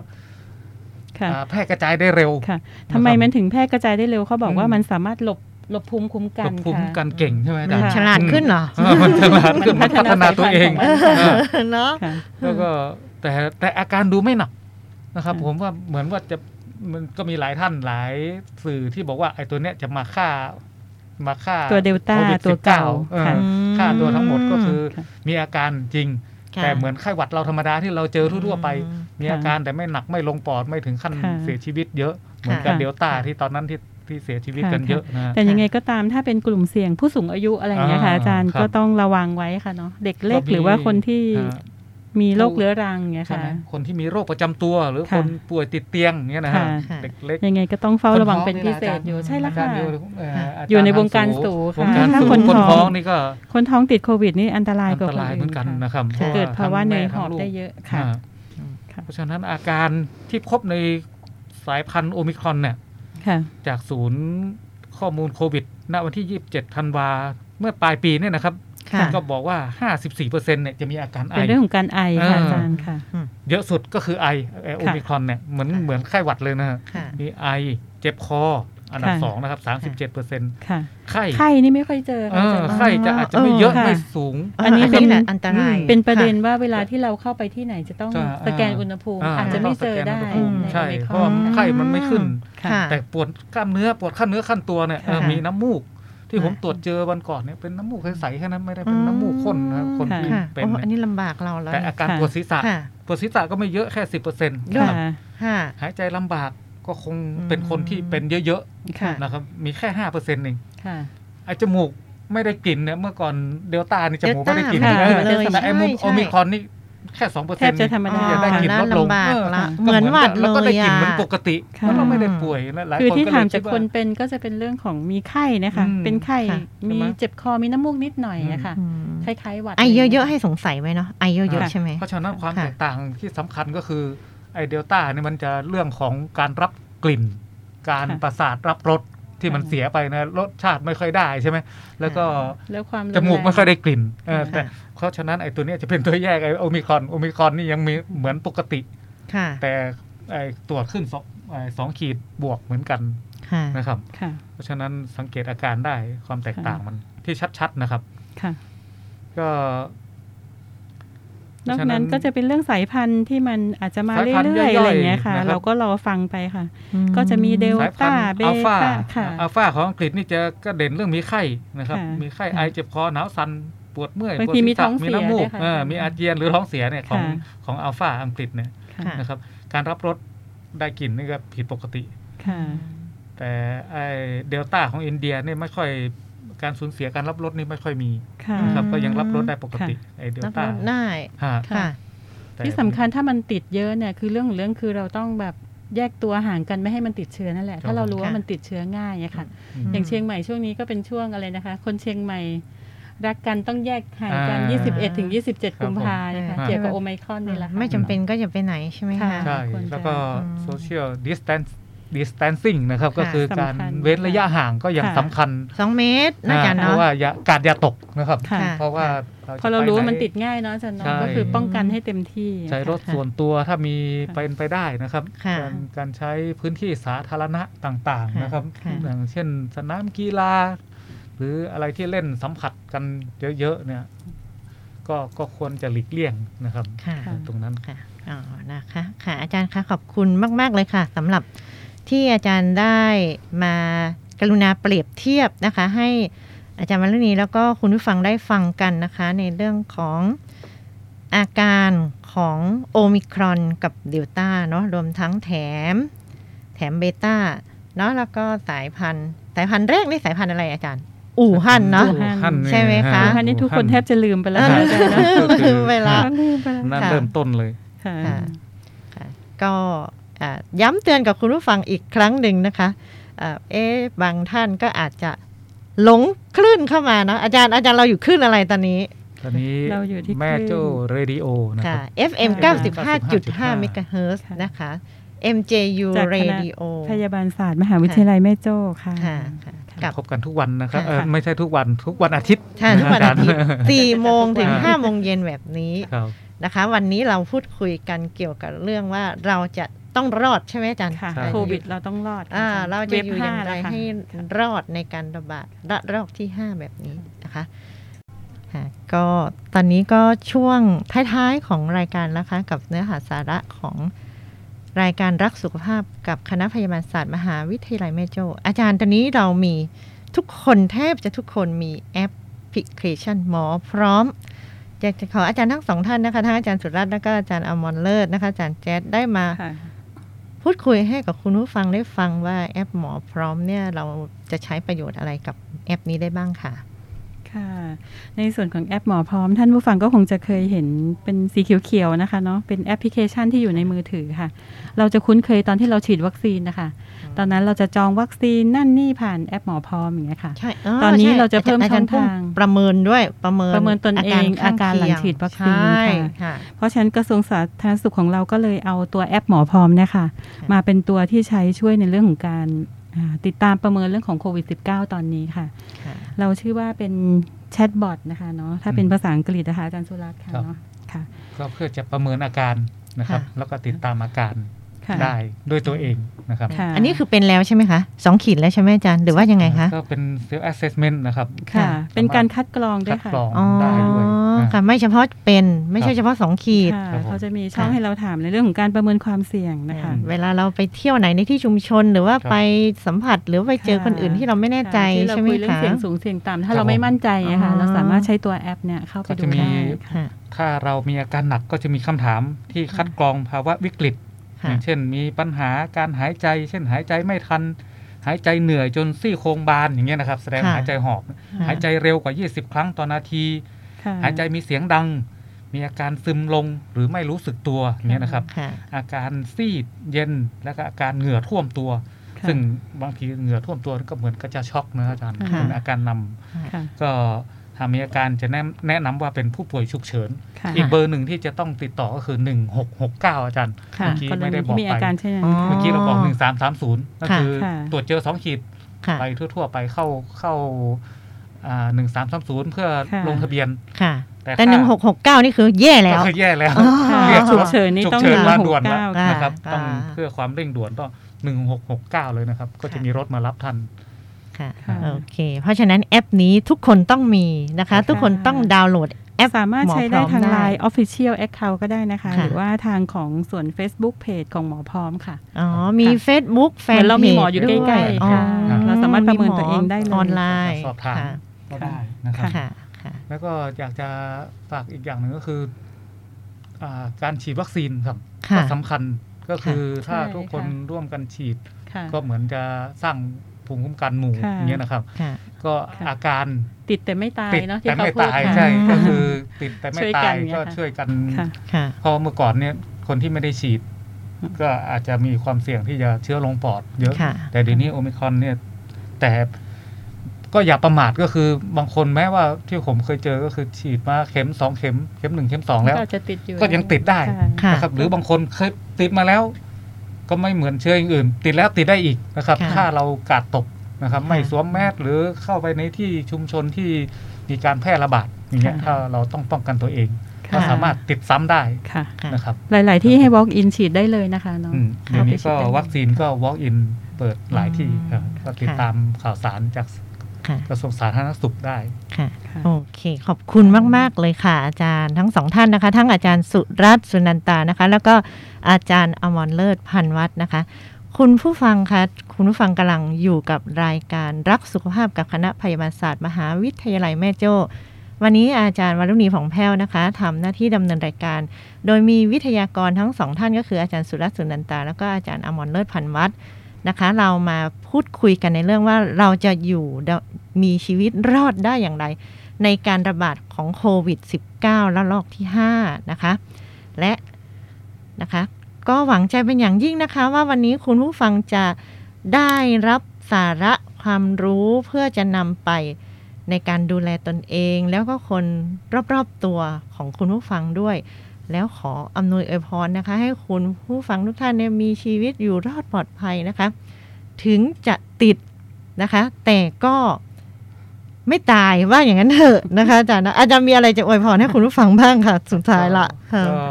ค่ะอ่าแพร่กระจายได้เร็วค่ะทำไมมันถึงแพร่กระจายได้เร็วเขาบอกว่าอืมมันสามารถหลบหลบภูมิคุ้มกันภูมิคุ้มค่ะกันเก่งใช่ไหมอาจารย์ฉลาดขึ้นเหรอเออมันฉลาดขึ้นมัมันนพัพัฒฒนานาตัวเองสายพันธุ์ของมันเออเนาะค่ะแล้วก็แต่แต่อาการดูไม่หนักนะครับค่ะผมว่าเหมือนว่าจะ มันก็มีหลายท่านหลายสื่อที่บอกว่าไอ้ตัวเนี้ยจะมาฆ่ามาฆ่าตัวเดลต้าโควิดตัวเก่า19เออค่ะฆ่าตัวทั้งหมดก็คือค่ะมีอาการจริงค่ะแต่เหมือนไข้หวัดเราธรรมดาที่เราเจอทั่วๆไปอืมมีอาการแต่ไม่หนักไม่ลงปอดไม่ถึงขั้นค่ะเสียชีวิตเยอะเหมือนกับค่ะเดลต้าที่ตอนนั้นที่ที่เสียชีวิตกันค่ะเยอะนะแต่ยังไงก็ตามถ้าเป็นกลุ่มเสี่ยงผู้สูงอายุอะไรอย่างเงี้ยค่ะอ่าอาจารย์ครับก็ต้องระวังไว้ค่ะเนาะเด็กเล็กก็มีหรือว่าคนที่อ่า มีโรคเรื้อรังอย่างเงี้ยใช่ค่ะไหมคนที่มีโรคประจำตัว หรือค่ะคนป่วยติดเตียงอย่างเงี้ยนะฮะค่ะเด็กเล็กยังไงก็ต้องเฝ้าระวังเป็นพิคเศท้ษอยู่ใช่แล้วอาค่ะจารย์อยู่เอ่ออาจารอยู่ในวงการสู่วค่ะงการถ้าสู่คนคนท้ท้อองงนี่ก็ คนท้องติดโควิดนี่อันตรายอันกว่าตคนรายอื่เหมือนกันค่ะนะครับค่ะพราะว่าเกิดภาวะเหนื่อยทั้หงอบแม่ได้ทั้งลูกเยอะค่ะอ่าค่ะ เพราะฉะนั้นอาการที่พบในสายพันธุ์โอมิครอนเนี่ยค่ะจากศูนย์ข้อมูลโควิด ณวันที่ 27 ธันวาเมื่อปลายปีเนี่ยนะครับ ค่ะก็บอกว่า 54%เนี่ยจะมีอาการไอเป็นเรื่องของการไอค่ะเออออาจารย์ค่ะ เยอะสุดก็คือไอไอ้โอมิครอนเนี่ยเหมือนค่ะเหมือนไข้หวัดเลยนะฮะค่ะมีไอเจ็บคออันดับค่ะสองนะครับ37%ค่ะไข้ไข้นี่ไม่ค่อยเจอเอค่ะอาอจารย์ไข้จะอาจจะไม่เยอะค่ะไม่สูง อัอันนนี้นี้เป็นแหละอันตรายเป็นประเด็นค่ว่าเวลาที่เราเข้าไปที่ไหนจะต้องจะสแกนอุณหภูมิอ่าอาจจะไม่เจอได้ต้องสแกนอุณหภูมิในใช่โอมิคเพรราะอว่านไข้มันไม่ขึ้นค่ะแต่ปวดกล้ามเนื้อปวดขั้นเนื้อขั้นตัวเนี่ยเออค่ะมีน้ำมูก ที่ผมค่ะตรวจเจอวันก่อนเนี่ยเป็นน้ำมูกใสๆแค่นั้นไม่ได้เป็นน้ำมูกข้นนะครับคนที่ค่ะเป็นโอ้เนี่ยอันนี้ลำบากเราแล้วแต่อาการค่ะปวดศีรษะค่ะปวดศีรษะก็ไม่เยอะแค่สิบเปอร์เซ็นต์ค่ะค่ะค่ะหายใจลำบากก็คงอืมเป็นคนที่เป็นเยอะค่ะๆนะครับมีแค่ห้าเปอร์เซ็นต์เองค่ะไอ้จมูกไม่ได้กลิ่นเนี่ยเมื่อก่อนเดลต้านี่จมูกเดลต้าไม่ได้กลิ่นไม่ได้กลิ่นออเลยแต่ไอ้มุมใช่โอมิครอนนี่ แค่สองเปอร์แทเซ็นบต์จะธรรมดาได้กลิ่นน่าลดลงลำบากเออละก็เหมือนหวัดแล้วก็ได้กลิ่นเลยอะเหมือนปกติค่ะแล้วเราไม่ได้ป่วยและหลายคือคนที่ก็ถามเลยจากดว่คนเป็นก็จะเป็นเรื่องของมีไข้นะคะอืมเป็นไข้ค่ะมีใช่ไหมเจ็บคอมีน้ำมูกนิดหน่อยอะค่ะอืมคล้ายๆหวัดไอเยอะๆให้สงสัยไว้เนาะไอเยอะค่ะๆใช่ไหมเพราะฉะนั้นความค่ะแตกต่างที่สำคัญก็คือไอเดลต้าเนี่ยมันจะเรื่องของการรับกลิ่น การค่ะประสาทรับรส ที่มันค่ะเสียไปนะรสชาติไม่ค่อยได้ใช่ไหมแล้วก็แล้วความจมูกรุนแรงไม่ค่อยได้กลิ่นเออค่ะแต่เพราะฉะนั้นไอตัวเนี้ยจะเป็นตัวแยกไอโอมิครอนโอมิครอนนี่ยังมีเหมือนปกติค่ะแต่ไอตรวจขึ้นสองไอสองขีดบวกเหมือนกันค่ะนะครับค่ะเพราะฉะนั้นสังเกตอาการได้ความแตกค่ะต่างมันที่ชัดๆนะครับค่ะก็ นอกนั้นก็จะเป็นเรื่องสายพันธุ์ที่มันอาจจะมาสายพันธุ์เรื่อยๆย่อยๆอะไรอย่างเงี้ยค่ะนะครับเราก็รอฟังไปค่ะอืมก็จะมีเดลสายพันต้าธุ์เบอัลฟาต้าค่ะอัลฟาของอังกฤษนี่จะก็เด่นเรื่องมีไข้นะครับค่ะมีไข้ค่ะไอเจ็บคอหนาวสั่นปวดเมื่อยบางปวดทีศีรมีษะท้องเสียมีน้ำมูด้กวยค่ะเออมีอาเจียนหรือท้องเสียเนี่ยของค่ะของอัลฟาอังกฤษเนี่ยค่ะนะครับ การรับรสได้กลิ่นนี่ก็ผิดปกติค่ะแต่ไอเดลต้าของอินเดียเนี่ยไม่ค่อย การสูญเสียการรับรสนี่ไม่ค่อยมีค่ะนะครับก็ยังรับรสได้ปกติไอเดลรับต้ารสได้ฮะค่ะแต่ที่สำคัญถ้ามันติดเยอะเนี่ยคือเรื่องของเรื่องคือเราต้องแบบแยกตัวห่างกันไม่ให้มันติดเชื้อนั่นแหละ ถ้าเรารู้ว่าค่ะมันติดเชื้อง่ายอะค่ะอืมอย่างเชียงใหม่ช่วงนี้ก็เป็นช่วงอะไรนะคะ คนเชียงใหม่รักกันต้องแยกห่างกันอ่า21 ถึง 27 กุมภาพันธ์นะคะครับเกี่ยวกับโอไมครอนนี่แหละค่ะไม่จำเป็นก็อย่าไปไหนใช่ไหมค่ะคะใช่ควรจะแล้วก็อืม social distance distancing นะครับค่ะก็คือการสำคัญเว้นระยะห่างก็ยังค่ะสำคัญสองเมตรนะอาจารย์เพเนาะราะว่าอย่ากาดอย่าตกนะครับค่ะค่ะเพราะว่าพอเรารู้ว่ามันจะไปไหติดง่ายเนาะอาจารย์เนาะใช่ก็คือป้องกันให้เต็มที่ ใช้รถค่ะส่วนตัวถ้ามีค่ะเป็นไปได้นะครับค่ะการการใช้พื้นที่สาธารณะต่างค่ะๆนะครับค่ะอย่างเช่นสนามกีฬา หรืออะไรที่เล่นสัมผัสกันเยอะๆเนี่ยก็ก็ควรจะหลีกเลี่ยงนะครับค่ะค่ะตรงนั้นค่ะอ๋อนะคะ ค่ะอาจารย์คะขอบคุณมาก ๆ เลยค่ะสำหรับ ที่อาจารย์ได้มากรุณาเปรียบเทียบนะคะ ให้อาจารย์วรณีแล้วก็คุณผู้ฟังได้ฟังกันนะคะ ในเรื่องของอาการของโอมิครอนกับเดลต้าเนาะรวมทั้งแถม แถมเบต้าเนาะแล้วก็สายพันธุ์สายพันธุ์แรกนี่สายพันธุ์อะไรอาจารย์ อู่ฮั่นเนาะอู่ฮั่นใช่ไหมคะฮอันนี้ทุกคนแทบจะลืมไปแล้วเออค่ะอาจารย์นะลืมไปละลืมไปแล้วนั่นค่ะเริ่มต้นเลยค่ะค่ะค่ะก็อ่า ย้ำเตือนกับคุณผู้ฟังอีกครั้งหนึ่งนะคะอ่าเอ๊ะบางท่านก็อาจจะหลงคลื่นเข้ามาเนาะอาจารย์อาจารย์เราอยู่คลื่นอะไรตอนนี้ ตอนนี้เราอยู่ที่แม่คลื่นโจ้เรดิโอนะคค่ะรับ FM ค่ะ95.5เมกะเฮิรตซ์ค่ะนะคะ MJU จากคณะ Radio พยาบาลศาสตร์มหาวิทยาลัยแม่โจ้ค่ะค่ะค่ะกับพบกันทุกวันนะครับค่ะเออไม่ใช่ทุกวันทุกวันอาทิตย์ค่ะทุกวันอาทิตย์รสี่โมงถึงค่ะห้าโมงเย็นแบบนี้ครับนะคะ วันนี้เราพูดคุยกันเกี่ยวกับเรื่องว่าเราจะ ต้องรอดใช่ไหมอาจารย์ค่ะใช่โควิดเราต้องรอดอ่าค่เราจะว็บอยู่อย่างไรแล้วค่ะให้รอดในการระบาดระลอกที่ 5 แบบนี้นะคะค่ะก็ตอนนี้ก็ช่วงท้ายๆของรายการแล้วคะ กับเนื้อหาสาระของรายการรักสุขภาพกับคณะพยาบาลศาสตร์มหาวิทยาลัยแม่โจ้อาจารย์ตอนนี้เรามีทุกคนแทบจะทุกคนมีแอปพลิเคชันหมอพร้อมอยากจะขออาจารย์ทั้งสองท่านนะคะทั้งอาจารย์สุรัตน์และก็อาจารย์อมรเลิศนะคะอาจารย์แจ๊ดได้มาค่ะ พูดคุยให้กับคุณผู้ฟังได้ฟังว่าแอปหมอพร้อมเนี่ยเราจะใช้ประโยชน์อะไรกับแอปนี้ได้บ้างค่ะค่ะในส่วนของแอปหมอพร้อม ท่านผู้ฟังก็คงจะเคยเห็นเป็นสีเขียวๆนะคะเนาะเป็นแอปพลิเคชันที่อยู่ในมือถือค่ะ เราจะคุ้นเคยตอนที่เราฉีดวัคซีนนะคะ ตอนนั้นเราจะจองวัคซีนนั่นนี่ผ่านแอปหมอพร้อมอย่างเงี้ยค่ะ ใช่ตอนนี้ใช่เราจะเพิ่มอจรย์ช่องทางประเมินด้วยประเมินประเมินตนเองข้อาการหลังเคียฉีดวัคซีนใช่ค่ะค่ะเพราะฉะนั้นกระทรวงสาธารณสุขของเราก็เลยเอาตัวแอปหมอพร้อมเนี่ยค่ะค่ะมาเป็นตัวที่ใช้ช่วยในเรื่องของการอ่าติดตามประเมินเรื่องของโควิด -19 ตอนนี้ค่ะค่ะ เราชื่อว่าเป็นแชทบอทนะคะเนาะถ้าเป็นภาษาอังกฤษนะคะอาจารย์สุรัตน์ค่ะครับเนาะค่ะก็เพื่อจะประเมินอาการนะครับค่ะแล้วก็ติดตามอาการค่ะ ได้ด้วยตัวเองนะครับค่ะอันนี้คือเป็นแล้วใช่ไหมคะสองขีดแล้วใช่ไหมอาจารย์หรือว่ายังไงคะ ก็เป็น self assessment นะครับ ค่ะค่ะเป็นการคัดกรองด้วคัยดค่ะกรองอ๋อได้ด้วยนะค่ะไม่เฉพาะเป็นไม่ใช่ครับเฉพาะสองขีดค่ะครับผมเขาจะมีช่องค่ะให้เราถามในเรื่องของการประเมินความเสี่ยงนะคะอืมเวลาเราไปเที่ยวไหนในที่ชุมชน หรือว่าครับไปสัมผัสหรือไปเจอคนอื่นที่เราไม่แน่ใจที่เราใช่ไหมคุยเรื่องคะเสียงสูงเสียงต่ำถ้าครับเราไม่มั่นใจอะค่ะอ๋อเราสามารถใช้ตัวแอปเนี่ยเข้าไปก็ดูจะมีได้ค่ะถ้าเรามีอาการหนักก็จะมีคำถามที่คัดกรองภาวะวิกฤตค่ะ อย่างเช่น มีปัญหาการหายใจ เช่นหายใจไม่ทัน หายใจเหนื่อยจนซี่โครงบานอย่างเงี้ยนะครับ แสดงค่ะหายใจหอบ หายใจเร็วกว่า 20 ครั้งต่อนาทีค่ะหายใจมีเสียงดัง มีอาการซึมลงหรือไม่รู้สึกตัวอย่างเงี้ยนะครับค่ะอาการซีดเย็นแล้วก็อาการเหงื่อท่วมตัวค่ะซึ่งบางทีเหงื่อท่วมตัวก็เหมือนก็จะช็อกนะอาจารย์ค่ะเป็นอาการนำค่ะก็ ถ้ามีอาการจะแนะแนะนำว่าเป็นผู้ป่วยฉุกเฉินค่ะอีกเบอร์หนึ่งที่จะต้องติดต่อก็คือ 1669 อาจารย์ค่ะเมื่อกี้กรไม่ณีได้บอที่กมีไปอาการเช่นนั้นอ๋อเมื่อกี้เราบอกค่ะ1330 ก็คือค่ะตรวจเจอ 2 ขีดค่ะไปทั่ว ๆ ไปเข้าเข้าอ่า1330เพื่อค่ะลงทะเบียนค่ะแต่แต่ถ้าหนึ่งหกหกเก้านี่คือแย่แล้วก็คือแย่แล้วอ๋อค่ะเรียกฉุกเฉินนี่ฉุกต้องเฉินหนึ่งมาหกด่วนแล้วเก้านะครับค่ะต้องค่ะเพื่อความเร่งด่วนต้อง1669เลยนะครับ ก็จะมีรถมารับทัน ค่ะค่ะโอเค เพราะฉะนั้นแอปนี้ทุกคนต้องมีนะคะค่ะทุกคนต้องดาวน์โหลดแอปสามารถใช้หอพได้อมทางได้ Line Official Account ก็ได้นะคะค่ะหรือว่าทางของส่วน Facebook Page ของหมอพร้อมค่ะ อ๋อ มีค่ะ Facebook แฟเหมืนอนเรามีหมออยู่พจใกล้ด้วยๆค่ะอ๋อเราสามารถประเมินตัวเองได้เลยออนไลน์สอบถามค่ะก็ได้นะครับค่ะค่ะแล้วก็อยากจะฝากอีกอย่างหนึ่งก็คืออาการฉีดวัคซีนครับค่ะก็สำคัญก็คือถ้าใช่ทุกคนค่ะร่วมกันฉีดค่ะก็เหมือนจะสร้าง ภูมิคุ้มกันหมู่ค่ะอย่างเงี้ยนะครับค่ะก็ค่ะอาการติดแต่ไม่ตายติดเนาะที่แต่เขาไม่พูดตายค่ะใช่ค่ะก็คือติดแต่ไม่ช่วยตากัยนเนี่ยก็ค่ะช่วยกันค่ะค่ะเพอเมื่อก่อนเนี่ยคนที่ไม่ได้ฉีด ก็อาจจะมีความเสี่ยงที่จะเชื้อลงปอดเยอะค่ะแต่เดี๋ยวนี้โอมิครอนเนี่ยแต่ก็อย่าประมาทก็คือบางคนแม้ว่าที่ผมเคยเจอก็คือฉีดมาเข็มสองเข็มเข็มหนึ่งเข็มสองแล้วก็อาจจะติดอยู่ก็ยังติดได้ค่ะค่ะนะครับหรือบางคนเคยติดมาแล้ว ก็ไม่เหมือนเชื้ออย่างอื่น ติดแล้วติดได้อีกนะครับค่ะถ้าเรากาดตกนะครับค่ะไม่สวมแมสหรือเข้าไปในที่ชุมชนที่มีการแพร่ระบาดอย่างเงี้ยค่ะถ้าเราต้องป้องกันตัวเองค่ะก็สามารถติดซ้ำได้ค่ะค่ะนะครับ หลาย ๆ ที่ให้ walk in ฉีดได้เลยนะคะเนาะอืมเดี๋ยวนี้ก็ค่ะวัคซีนก็ walk in เปิดหลายที่ครับอืมก็ติดค่ะตามข่าวสารจากค่ะ กระทรวงสาธารณสุขได้ค่ะค่ะโอเค ขอบคุณมาก ๆ เลยค่ะ อาจารย์ทั้งสองท่านนะคะ ทั้งอาจารย์สุรัตน์สุนันตานะคะ แล้วก็อาจารย์อมรเลิศพันวัฒน์นะคะ คุณผู้ฟังคะคุณผู้ฟังกำลังอยู่กับรายการรักสุขภาพกับคณะพยาบาลศาสตร์มหาวิทยาลัยแม่โจ้วันนี้อาจารย์วรุณีผ่องแผ้วนะคะทำหน้าที่ดำเนินรายการ โดยมีวิทยากรทั้งสองท่านก็คืออาจารย์สุรัตน์สุนันตา แล้วก็อาจารย์อมรเลิศพันวัฒน์ นะคะ เรามาพูดคุยกันในเรื่องว่าเราจะอยู่มีชีวิตรอดได้อย่างไร ในการระบาดของโควิด -19 ระลอกที่ 5 นะคะ และนะคะ ก็หวังใจเป็นอย่างยิ่งนะคะ ว่าวันนี้คุณผู้ฟังจะได้รับสาระความรู้เพื่อจะนำไปในการดูแลตนเอง แล้วก็คนรอบๆตัวของคุณผู้ฟังด้วย แล้วขออำนวยอวยพรนะคะ ให้คุณผู้ฟังทุกท่านเนี่ยมีชีวิตอยู่รอดปลอดภัยนะคะ ถึงจะติดนะคะ แต่ก็ไม่ตายว่าอย่างนั้นเถอะนะคะอาจารย์นะอาจารย์มีอะไรจะอวยพรให้คุณผู้ฟังบ้างค่ะ สุดท้ายละค่ะก็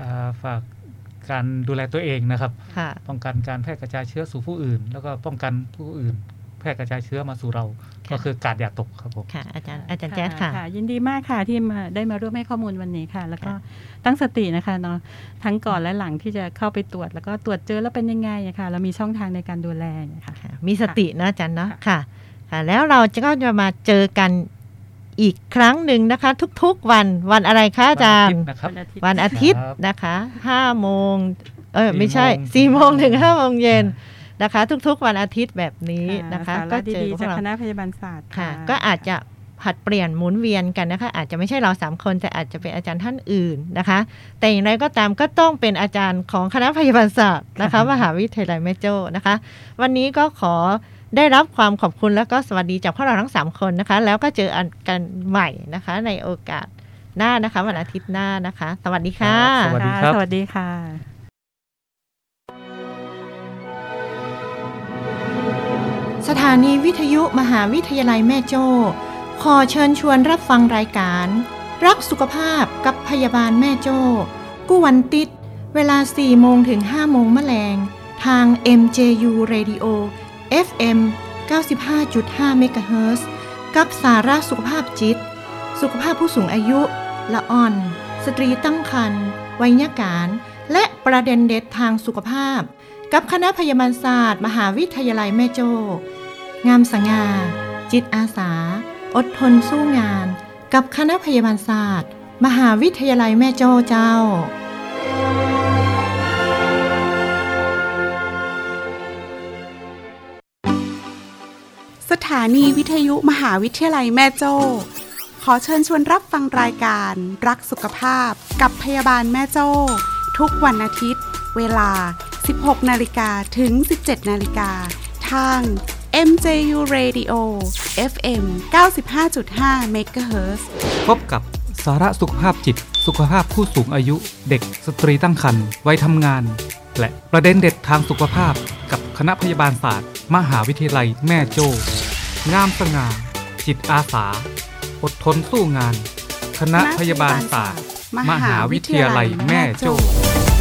อ่าฝากการดูแลตัวเองนะครับค่ะป้องกันการแพร่กระจายเชื้อสู่ผู้อื่น แล้วก็ป้องกันผู้อื่น แพร่กระจายเชื้อมาสู่เราค่ะ ก็คือกาดอย่าตกครับผมค่ะอาจารย์อาจารย์แจ๊ดค่ะ ยินดีมากค่ะที่มาได้มาร่วมให้ข้อมูลวันนี้ค่ะ แล้วก็ตั้งสตินะคะเนาะทั้งก่อนและหลังที่จะเข้าไปตรวจ แล้วก็ตรวจเจอแล้วเป็นยังไงอะค่ะเรามีช่องทางในการดูแลนะคะค่ะมีสตินะอาจารย์เนาะค่ะค่ะค่ะ แล้วเราจะก็จะมาเจอกันอีกครั้งหนึ่งนะคะ ทุกๆวันวันอะไรคะอาจารย์นะครับวันอาทิตย์วันอาทิตย์ครับนะคะ5โมงเออ4ไม่ใช่โมง4โมงถึง5โมงเย็น นะคะ ทุกๆวันอาทิตย์แบบนี้นะคะสาก็ระเจอดีพวๆจากกเราคณะพยาบาลศาสตร์ค่ะ ก็อาจจะผลัดเปลี่ยนหมุนเวียนกันนะคะ อาจจะไม่ใช่เราสามคนแต่อาจจะเป็นอาจารย์ท่านอื่นนะคะ แต่อย่างไรก็ตามก็ต้องเป็นอาจารย์ของคณะพยาบาลศาสตร์นะคะมหาวิทยาลัยแม่โจ้นะคะ วันนี้ก็ขอได้รับความขอบคุณแล้วก็สวัสดีจากพวกเราทั้งสามคนนะคะ แล้วก็เจอกันใหม่นะคะ ในโอกาสหน้านะคะ วันอาทิตย์หน้านะคะ สวัสดีค่ะ สวัสดีค่ะครับสวัสดีค่ะ สถานีวิทยุมหาวิทยาลัยแม่โจ้ ขอเชิญชวนรับฟังรายการ รักสุขภาพกับพยาบาลแม่โจ้ กู้วันติด เวลา 4 โมงถึง 5 โมงแมลง ทาง MJU Radio FM 95.5 เมกะเฮิรตซ์กับสาระสุขภาพจิต สุขภาพผู้สูงอายุ ละอ่อน สตรีตั้งครรภ์วัยการและประเด็นเด็ดทางสุขภาพ กับคณะพยาบาลศาสตร์ มหาวิทยาลัยแม่โจ้งามสง่าจิตอาสา อดทนสู้งาน กับคณะพยาบาลศาสตร์ มหาวิทยาลัยแม่โจ้เจ้าสถานีวิทยุมหาวิทยาลัยแม่โจ้ ขอเชิญชวนรับฟังรายการรักสุขภาพกับพยาบาลแม่โจ้ ทุกวันอาทิตย์ เวลา 16 นาฬิกาถึง 17 นาฬิกา ทาง MJU Radio FM 95.5 MHz พบกับสาระสุขภาพจิต สุขภาพผู้สูงอายุ เด็กสตรีตั้งครรภ์วัยทำงาน และประเด็นเด็ดทางสุขภาพ กับคณะพยาบาลศาสตร์ มหาวิทยาลัยแม่โจ้งามสง่า จิตอาสา อดทนสู้งาน คณะพยาบาลศาสตร์ มหาวิทยาลัยแม่โจ้โ